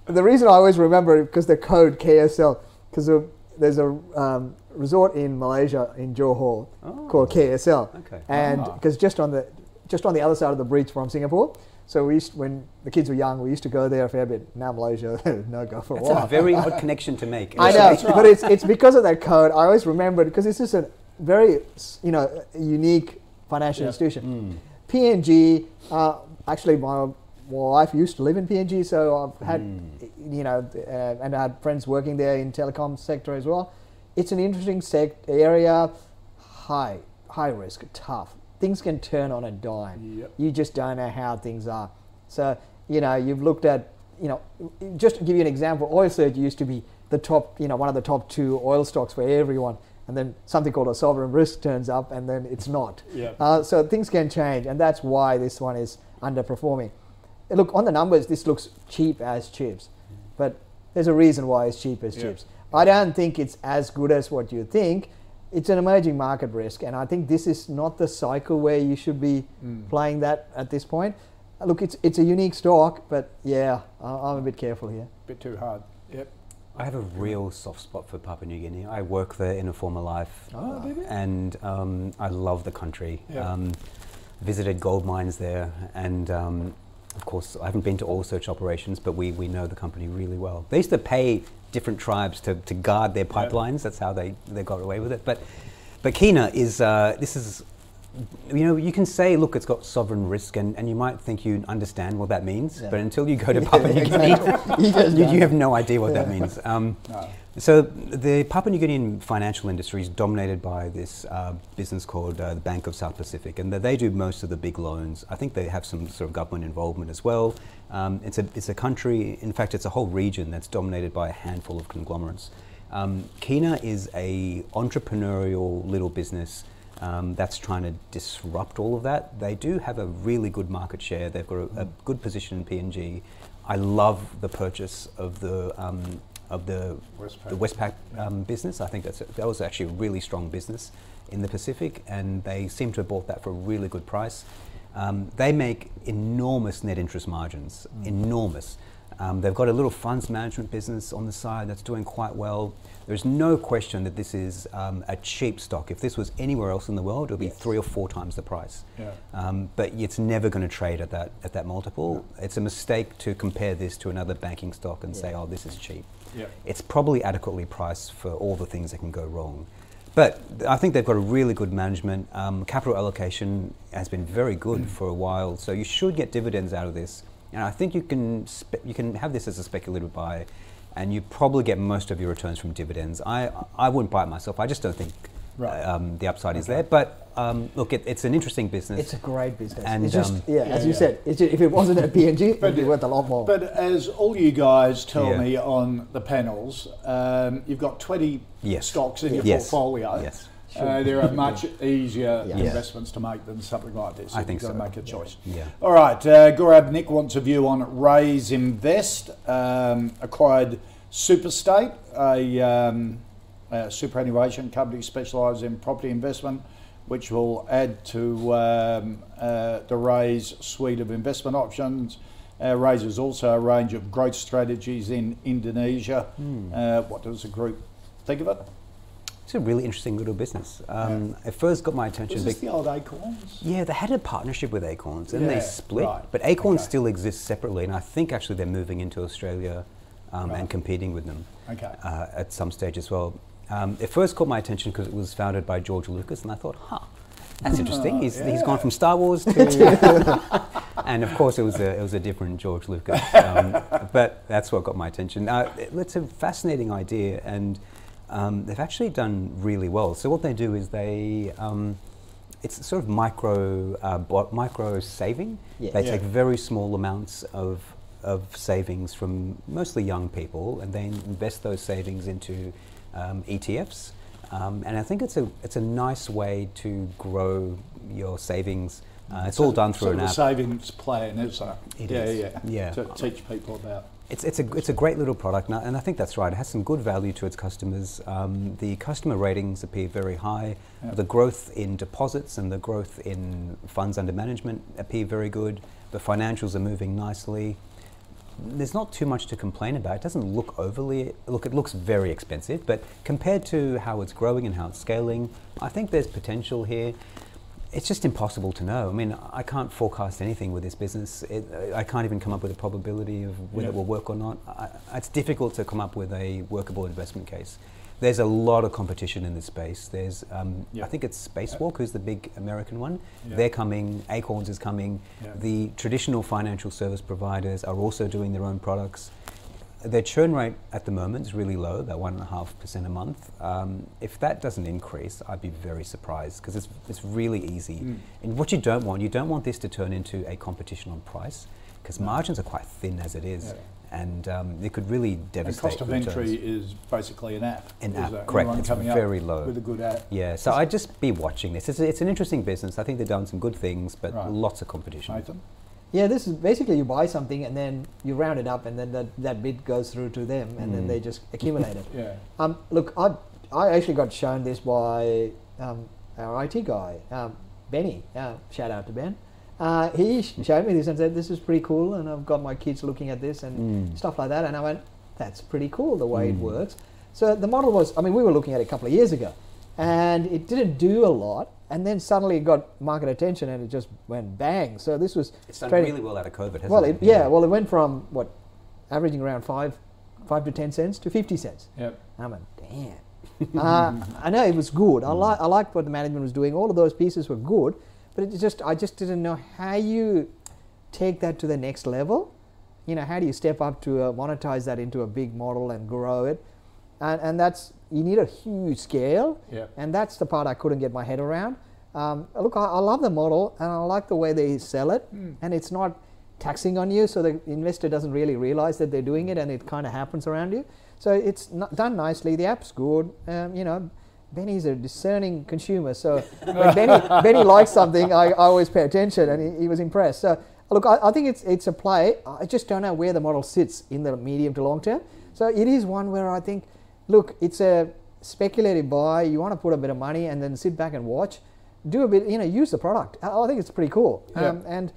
the reason I always remember it because the code KSL, because there's a um, resort in Malaysia in Johor oh. called KSL, okay. and because ah. just on the just on the other side of the bridge from Singapore. So we used, when the kids were young, we used to go there a fair bit. Now Malaysia, (laughs) no go for a That's while. a very odd (laughs) connection to make. I know, right. but it's it's because of that code. I always remember it because it's just a very you know unique financial institution. Mm. PNG, uh, actually, my wife used to live in PNG, so I've had mm. you know, uh, and I had friends working there in telecom sector as well. It's an interesting sect area, high high risk, tough things can turn on a dime. Yep. You just don't know how things are. So, you know, you've looked at, you know, just to give you an example, Oil Search used to be the top, you know, one of the top two oil stocks for everyone. And then something called a sovereign risk turns up and then it's not. Yep. Uh, so things can change. And that's why this one is underperforming. Look, on the numbers, this looks cheap as chips. But there's a reason why it's cheap as chips. I don't think it's as good as what you think it's an emerging market risk, and I think this is not the cycle where you should be mm. playing that at this point. Look, it's it's a unique stock, but yeah, I'm a bit careful here. A bit too hard. Yep. I have a real soft spot for Papua New Guinea. I work there in a former life, oh, and um, I love the country. Yeah. Um, visited gold mines there, and um, of course, I haven't been to Oil Search operations, but we, we know the company really well. They used to pay different tribes to, to guard their pipelines. That's how they, they got away with it. But but Kina is uh, this is you know, you can say, look, it's got sovereign risk, and, and you might think you understand what that means, yeah. but until you go to Papua New Guinea, you, you, have no idea what yeah. that means. Um, (laughs) no. So the Papua New Guinean financial industry is dominated by this uh, business called uh, the Bank of South Pacific, and they do most of the big loans. I think they have some sort of government involvement as well. Um, it's a it's a country, in fact, it's a whole region that's dominated by a handful of conglomerates. Um, Kina is a entrepreneurial little business um, that's trying to disrupt all of that. They do have a really good market share. They've got a, a good position in PNG. I love the purchase of the um, of the Westpac, the Westpac um, business. I think that's that was actually a really strong business in the Pacific, and they seem to have bought that for a really good price. Um, they make enormous net interest margins, mm. enormous. Um, they've got a little funds management business on the side that's doing quite well. There's no question that this is um, a cheap stock. If this was anywhere else in the world, it would be yes. three or four times the price. Yeah. Um, but it's never going to trade at that at that multiple. No. It's a mistake to compare this to another banking stock and yeah. say, "Oh, this is cheap." Yeah. It's probably adequately priced for all the things that can go wrong. But I think they've got a really good management. Um, capital allocation has been very good mm. for a while, so you should get dividends out of this. And I think you can you can have this as a speculative buy, and you probably get most of your returns from dividends. I I wouldn't buy it myself. I just don't think right. um, the upside okay. is there. But um, look, it, it's an interesting business. It's a great business. And just, um, yeah, yeah, as you yeah. said, just, if it wasn't a PNG, it'd be worth a lot more. But as all you guys tell yeah. me on the panels, um, you've got 20 yes. stocks in your yes. portfolio. Yes. Sure. Uh, there are much (laughs) easier yes. investments to make than something like this. I think you've got to make a choice. Yeah. All right, uh, Gaurav, Nick wants a view on Raiz Invest, um, acquired Superstate, a, um, a superannuation company specialised in property investment, which will add to um, uh, the Raiz suite of investment options. Uh, raises also a range of growth strategies in Indonesia. Mm. what does the group think of it? It's a really interesting little business. Um, yeah. It first got my attention. Was this the old Acorns? Yeah, they had a partnership with Acorns and yeah, they split. Right. But Acorns okay. still exists separately, and I think actually they're moving into Australia um, right. and competing with them okay. uh, at some stage as well. Um, it first caught my attention because it was founded by George Lucas, and I thought, huh, that's interesting. He's, yeah. he's gone from Star Wars to, (laughs) and of course it was a it was a different George Lucas, (laughs) um, but that's what got my attention. Uh, it's a fascinating idea, and um, they've actually done really well. So what they do is they um, it's sort of micro uh, micro saving. Yeah. They yeah. take very small amounts of of savings from mostly young people, and they invest those savings into um, ETFs. Um, and I think it's a it's a nice way to grow your savings. Uh, it's so all done through an app. savings plan, is it? it yeah, is. yeah, yeah. To teach people about It's, it's, a, it's a great little product, and I, and I think that's right. It has some good value to its customers. Um, the customer ratings appear very high. The growth in deposits and the growth in funds under management appear very good. The financials are moving nicely. There's not too much to complain about. It doesn't look overly, look, it looks very expensive, but compared to how it's growing and how it's scaling, I think there's potential here it's just impossible to know. I mean, I can't forecast anything with this business. It, I can't even come up with a probability of whether Yeah. it will work or not. I, it's difficult to come up with a workable investment case. There's a lot of competition in this space. There's, um, Yeah. I think it's Spacewalk, who's the big American one. Yeah. They're coming. Acorns is coming. Yeah. The traditional financial service providers are also doing their own products. Their churn rate at the moment is really low, about one and a half percent a month. Um, if that doesn't increase, I'd be very surprised because it's, it's really easy. Mm. And what you don't want, you don't want this to turn into a competition on price because margins are quite thin as it is. And um, it could really And devastate. cost of returns. entry is basically an app. An app, that correct. anyone It's coming very low. With a good app. Yeah, so I'd just be watching this. It's, a, it's an interesting business. I think they've done some good things, but Right. lots of competition. Mathan? Yeah, this is basically you buy something and then you round it up and then that, that bit goes through to them and then they just accumulate it. (laughs) Yeah. Um, look, I, I actually got shown this by um, our IT guy, um, Benny. Uh, shout out to Ben. Uh, he showed me this and said, "This is pretty cool," and I've got my kids looking at this and stuff like that. And I went, "That's pretty cool the way it works." So the model was, I mean, we were looking at it a couple of years ago, and it didn't do a lot. And then suddenly it got market attention and it just went bang. So this was It's done trading- really well out of COVID, hasn't well, it? it, yeah, well, it went from what, averaging around five, five to ten cents to fifty cents. Yep. I'm like, damn. (laughs) uh, I know it was good. I like I liked what the management was doing. All of those pieces were good, but it just I just didn't know how you take that to the next level. You know, how do you step up to uh, monetize that into a big model and grow it? And and that's you need a huge scale. Yep. And that's the part I couldn't get my head around. Um, look, I, I love the model and I like the way they sell it, and it's not taxing on you, so the investor doesn't really realize that they're doing it, and it kind of happens around you. So it's not done nicely. The app's good. Um, you know, Benny's a discerning consumer, so when Benny, Benny likes something, I, I always pay attention, and he, he was impressed. So look, I, I think it's it's a play. I just don't know where the model sits in the medium to long term. So it is one where I think, look, it's a speculative buy. You want to put a bit of money and then sit back and watch. Do a bit, you know, use the product. I, I think it's pretty cool. Yeah. Um, and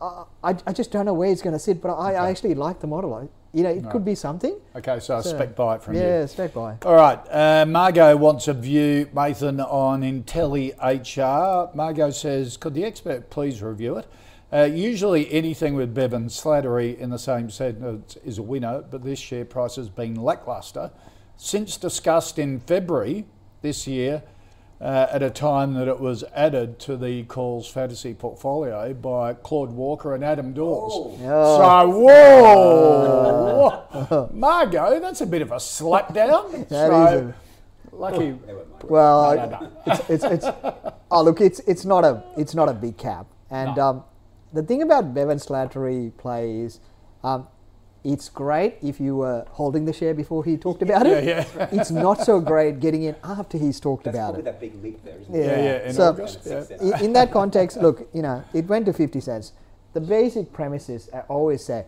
I, I just don't know where it's going to sit, but I, I actually like the model. You know, it could be something. Okay, so a So- spec buy it from you. yeah, spec buy. All right, uh, Margot wants a view, Mathan, on IntelliHR. Margot says, could the expert please review it? Uh, usually anything with Bevan Slattery in the same sentence is a winner, but this share price has been lacklustre. Since discussed in February this year, uh, at a time that it was added to the Calls Fantasy portfolio by Claude Walker and Adam Dawes. So, whoa! (laughs) Margot, that's a bit of a slap down. (laughs) That so, is a- lucky. Well, No, no, no. it's it's it's oh look, it's it's not a it's not a big cap, and No. um, the thing about Bevan Slattery play is, um, it's great if you were holding the share before he talked about it. Yeah, yeah. (laughs) it's not so great getting in after he's talked about it. that big leap there, isn't Yeah, Yeah, yeah, in so August, yeah. in, in that context, look, you know, it went to 50 cents. The basic premise is, I always say,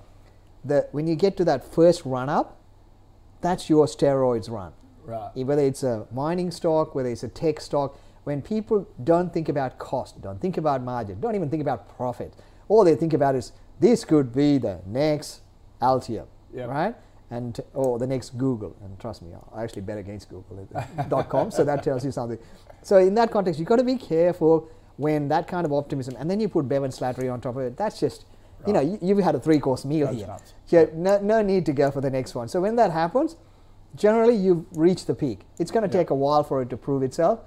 that when you get to that first run up, that's your steroids run. Right. Whether it's a mining stock, whether it's a tech stock, when people don't think about cost, don't think about margin, don't even think about profit, all they think about is this could be the next Altium, Yep. right? And or the next Google. And trust me, I actually bet against Google (laughs) dot com, so that tells you something. So in that context, you've got to be careful when that kind of optimism, and then you put Bevan Slattery on top of it. That's just, you know, you, you've had a three-course meal That's here. nuts. Yeah, no, no need to go for the next one. So when that happens, generally you've reached the peak. It's going to take a while for it to prove itself.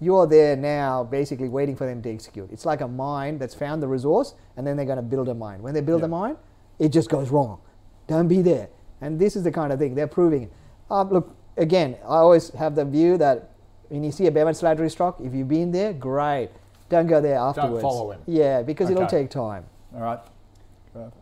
You're there now, basically waiting for them to execute. It's like a mine that's found the resource, and then they're going to build a mine. When they build a mine, it just goes wrong. Don't be there. And this is the kind of thing they're proving. it. Um, look, again, I always have the view that when you see a Bevan Slattery stock, if you've been there, great. Don't go there afterwards. Don't follow him. Yeah, because it'll take time. All right.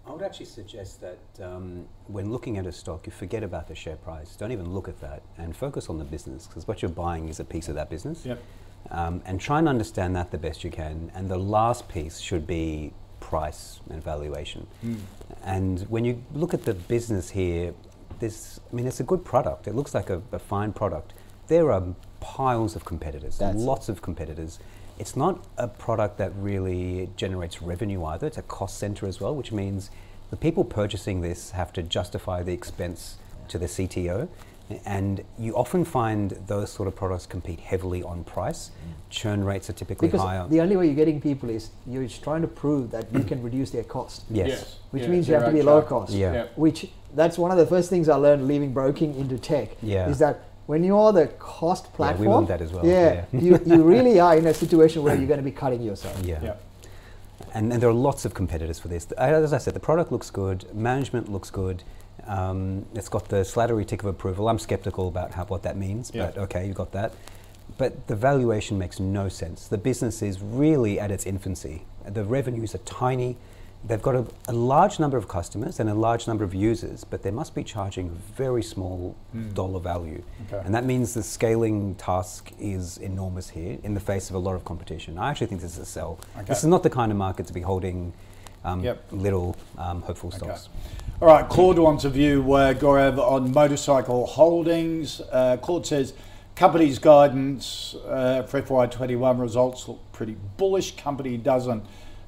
I would actually suggest that um, when looking at a stock, you forget about the share price. Don't even look at that and focus on the business because what you're buying is a piece of that business. Yep. Um, and try and understand that the best you can. And the last piece should be price and valuation. Hmm. And when you look at the business here, there's, I mean, it's a good product. It looks like a, a fine product. There are piles of competitors, That's it. lots of competitors. It's not a product that really generates revenue either. It's a cost center as well, which means the people purchasing this have to justify the expense to the CTO. And you often find those sort of products compete heavily on price. Mm. Churn rates are typically Because higher. the only way you're getting people is you're trying to prove that you mm. can reduce their cost. yes. Which Yeah, means you have to be low charge. cost. Yeah. Yeah. Which that's one of the first things I learned leaving broking into tech. Yeah. Is that when you're the cost Yeah, we platform, learned that as well, Yeah, yeah. you, you really are in a situation where you're going to be cutting yourself. Yeah. Yeah. And, and there are lots of competitors for this. As I said, the product looks good, management looks good. Um, it's got the Slattery tick of approval. I'm skeptical about how, what that means, Yeah. but okay, you've got that. But the valuation makes no sense. The business is really at its infancy. The revenues are tiny. They've got a, a large number of customers and a large number of users, but they must be charging a very small dollar value. Okay. And that means the scaling task is enormous here in the face of a lot of competition. I actually think this is a sell. Okay. This is not the kind of market to be holding um, Yep. little um, hopeful Okay. stocks. All right, Claude wants a view, uh, Gaurav on motorcycle holdings. Uh, Claude says company's guidance uh, for FY21 results look pretty bullish. Company doesn't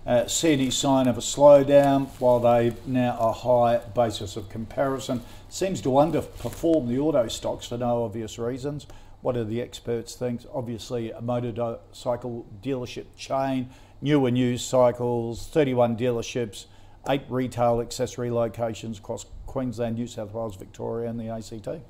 uh, see any sign of a slowdown while they now a high basis of comparison. Seems to underperform the auto stocks for no obvious reasons. What do the experts think? Obviously, a motorcycle dealership chain, new and used cycles, 31 dealerships, eight retail accessory locations across Queensland, New South Wales, Victoria, and the ACT.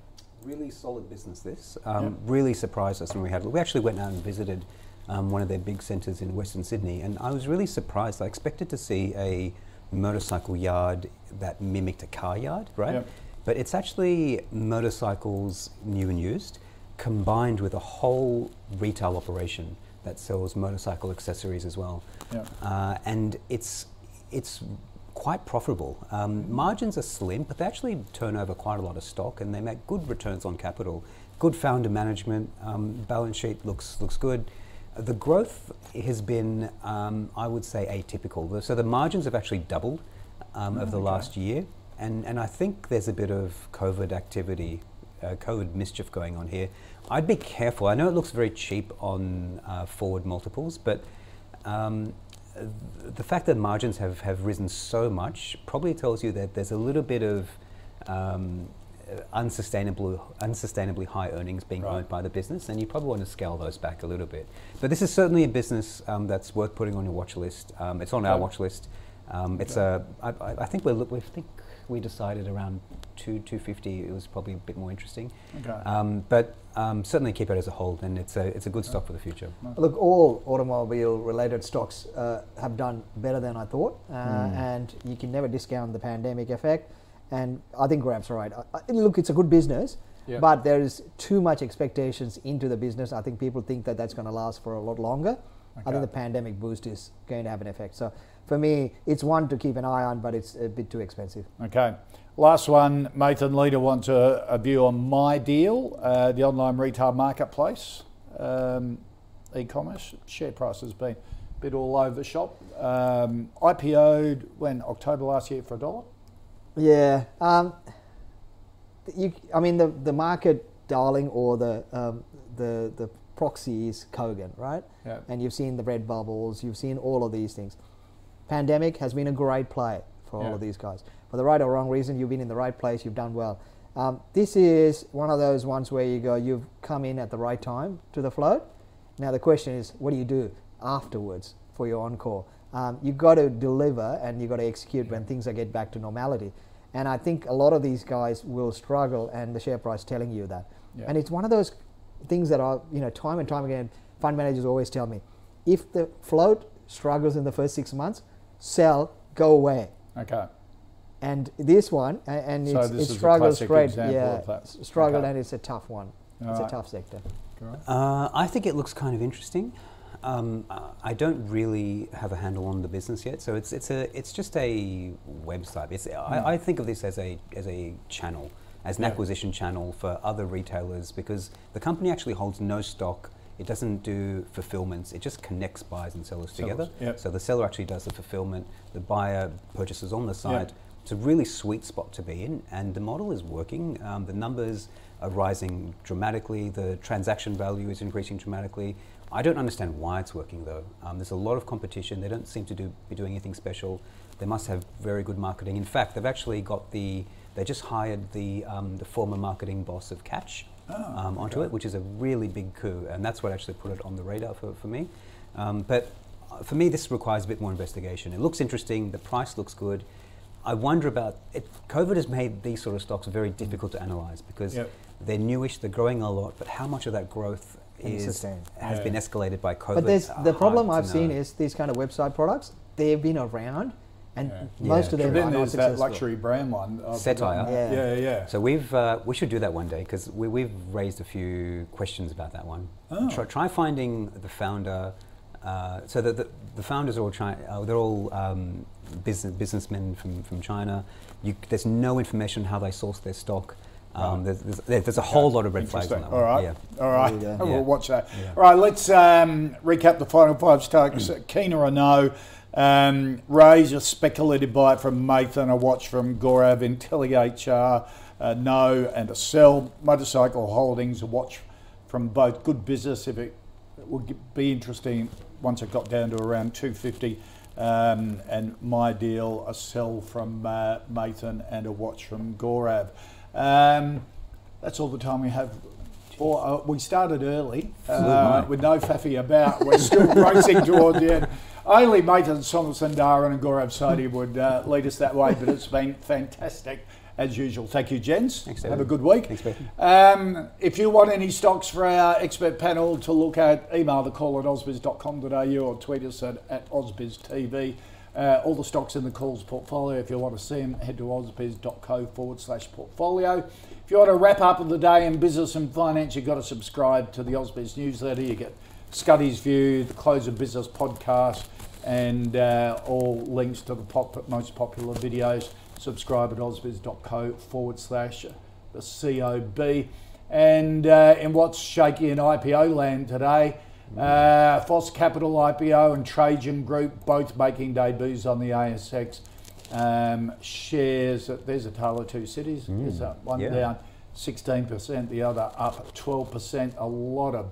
Really solid business. This um, really surprised us when we had. We actually went out and visited um, one of their big centres in Western Sydney, and I was really surprised. I expected to see a motorcycle yard that mimicked a car yard, right? Yep. But it's actually motorcycles, new and used, combined with a whole retail operation that sells motorcycle accessories as well. Yep. Uh, and it's it's quite profitable. Um, margins are slim, but they actually turn over quite a lot of stock, and they make good returns on capital. Good founder management. Um, balance sheet looks looks good. The growth has been, um, I would say, atypical. So the margins have actually doubled um, over the last year, and and I think there's a bit of COVID activity, uh, COVID mischief going on here. I'd be careful. I know it looks very cheap on uh, forward multiples, but um, the fact that margins have, have risen so much probably tells you that there's a little bit of um, unsustainable, unsustainably high earnings being Right. earned by the business, and you probably want to scale those back a little bit. But this is certainly a business um, that's worth putting on your watch list. Um, it's on our watch list. Um, it's a. I, I think we we think we decided around two two fifty. It was probably a bit more interesting. Okay. Um, but um, certainly keep it as a hold, and it's a it's a good stock for the future. Look, all automobile-related stocks uh, have done better than I thought, uh, and you can never discount the pandemic effect. And I think Gaurav's right. I, I, look, it's a good business, Yeah. but there is too much expectations into the business. I think people think that that's going to last for a lot longer. I think the pandemic boost is going to have an effect. So for me, it's one to keep an eye on, but it's a bit too expensive. Okay. Last one, Mathan Leader wants a, a view on MyDeal, uh, the online retail marketplace, um, e-commerce. Share price has been a bit all over the shop. Um, IPO'd when October last year for a dollar. Yeah. Um, you, I mean, the, the market darling or the, um, the, the proxy is Kogan, right? Yeah. And you've seen the Redbubbles, you've seen all of these things. Pandemic has been a great play for all of these guys. For the right or wrong reason, you've been in the right place, you've done well. Um, this is one of those ones where you go, you've come in at the right time to the float. Now the question is, what do you do afterwards for your encore? Um, you've got to deliver and you've got to execute when things are get back to normality. And I think a lot of these guys will struggle, and the share price telling you that. Yeah. And it's one of those things that are, you know, time and time again, fund managers always tell me, if the float struggles in the first six months, sell, go away. Okay. And this one, a- and So it's, this it is struggles classic great. Yeah, of that. s- struggled, Okay. and it's a tough one. it's Alright. a tough sector. Uh, I think it looks kind of interesting. Um, I don't really have a handle on the business yet, so it's it's a it's just a website. It's, I, I think of this as a as a channel, as an Yeah. acquisition channel for other retailers because the company actually holds no stock It doesn't do fulfillments. It just connects buyers and sellers, together. yep. So the seller actually does the fulfillment. The buyer purchases on the site. It's a really sweet spot to be in, and the model is working. Um, the numbers are rising dramatically. The transaction value is increasing dramatically. I don't understand why it's working though. Um, there's a lot of competition. They don't seem to do, be doing anything special. They must have very good marketing. In fact, they've actually got the. They just hired the um, the former marketing boss of Catch um, onto it, which is a really big coup, and that's what actually put it on the radar for, for me. Um, but uh, for me, this requires a bit more investigation. It looks interesting. The price looks good. I wonder about it. COVID has made these sort of stocks very difficult to analyze because Yep. they're newish, they're growing a lot, but how much of that growth is sustained. has Yeah. been escalated by COVID? But there's the problem I've seen is these kind of website products. They've been around, and Yeah. most Yeah, of them Then are not there's that successful. luxury brand one. I've Cettire. Yeah. yeah, yeah. So we've uh, we should do that one day because we, we've raised a few questions about that one. Oh. Try, try finding the founder. Uh, so the, the, the founders are all Chi- uh, they're all um, business businessmen from, from China. You, there's no information on how they source their stock. Um, there's, there's, there's a whole lot of red flags on that one. right. Yeah. All right. (laughs) Yeah. We'll watch that. Yeah. All right. Let's um, recap the final five stocks. Keen or no. Um, Raiz a speculative buy from Mathan, a watch from Gaurav, IntelliHR, uh, no, and a sell. Motorcycle Holdings, a watch from both Good Business, if it would be interesting once it got down to around 250. Um, and MyDeal, a sell from uh, Mathan and a watch from Gaurav. Um, that's all the time we have. For, uh, we started early uh, with no faffy about. We're still (laughs) racing towards the end. Only Mathan, Somasundaram, and Gaurav Sodhi would uh, lead us that way, but it's been fantastic as usual. Thank you, gents. Thanks, Have a good week. Thanks, Um, if you want any stocks for our expert panel to look at, email the call at ausbiz.com.au or tweet us at, at ausbiztv. Uh, all the stocks in the calls portfolio, if you want to see them, head to ausbiz.co forward slash portfolio. If you want a wrap up of the day in business and finance, you've got to subscribe to the Ausbiz newsletter. You get Scuddy's View, the Close of Business podcast, and uh, all links to the pop, most popular videos. Subscribe at ausbiz.co forward slash the COB. And uh, in what's shaky in IPO land today, uh, Fos Capital IPO and Trajan Group both making debuts on the ASX. Um, shares, there's a tale of two cities. There's uh, one yeah. down 16%, the other up 12%. A lot of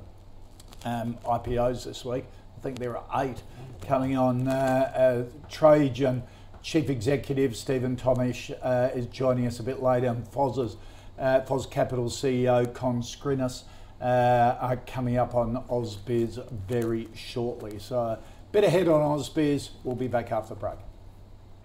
um, IPOs this week. I think there are eight coming on. Uh, uh, Trajan Chief Executive Stephen Tomisich uh, is joining us a bit later, and Fos's, uh, Fos Capital CEO Con Scrinis uh, are coming up on AusBiz very shortly. So, a bit ahead on AusBiz. We'll be back after the break.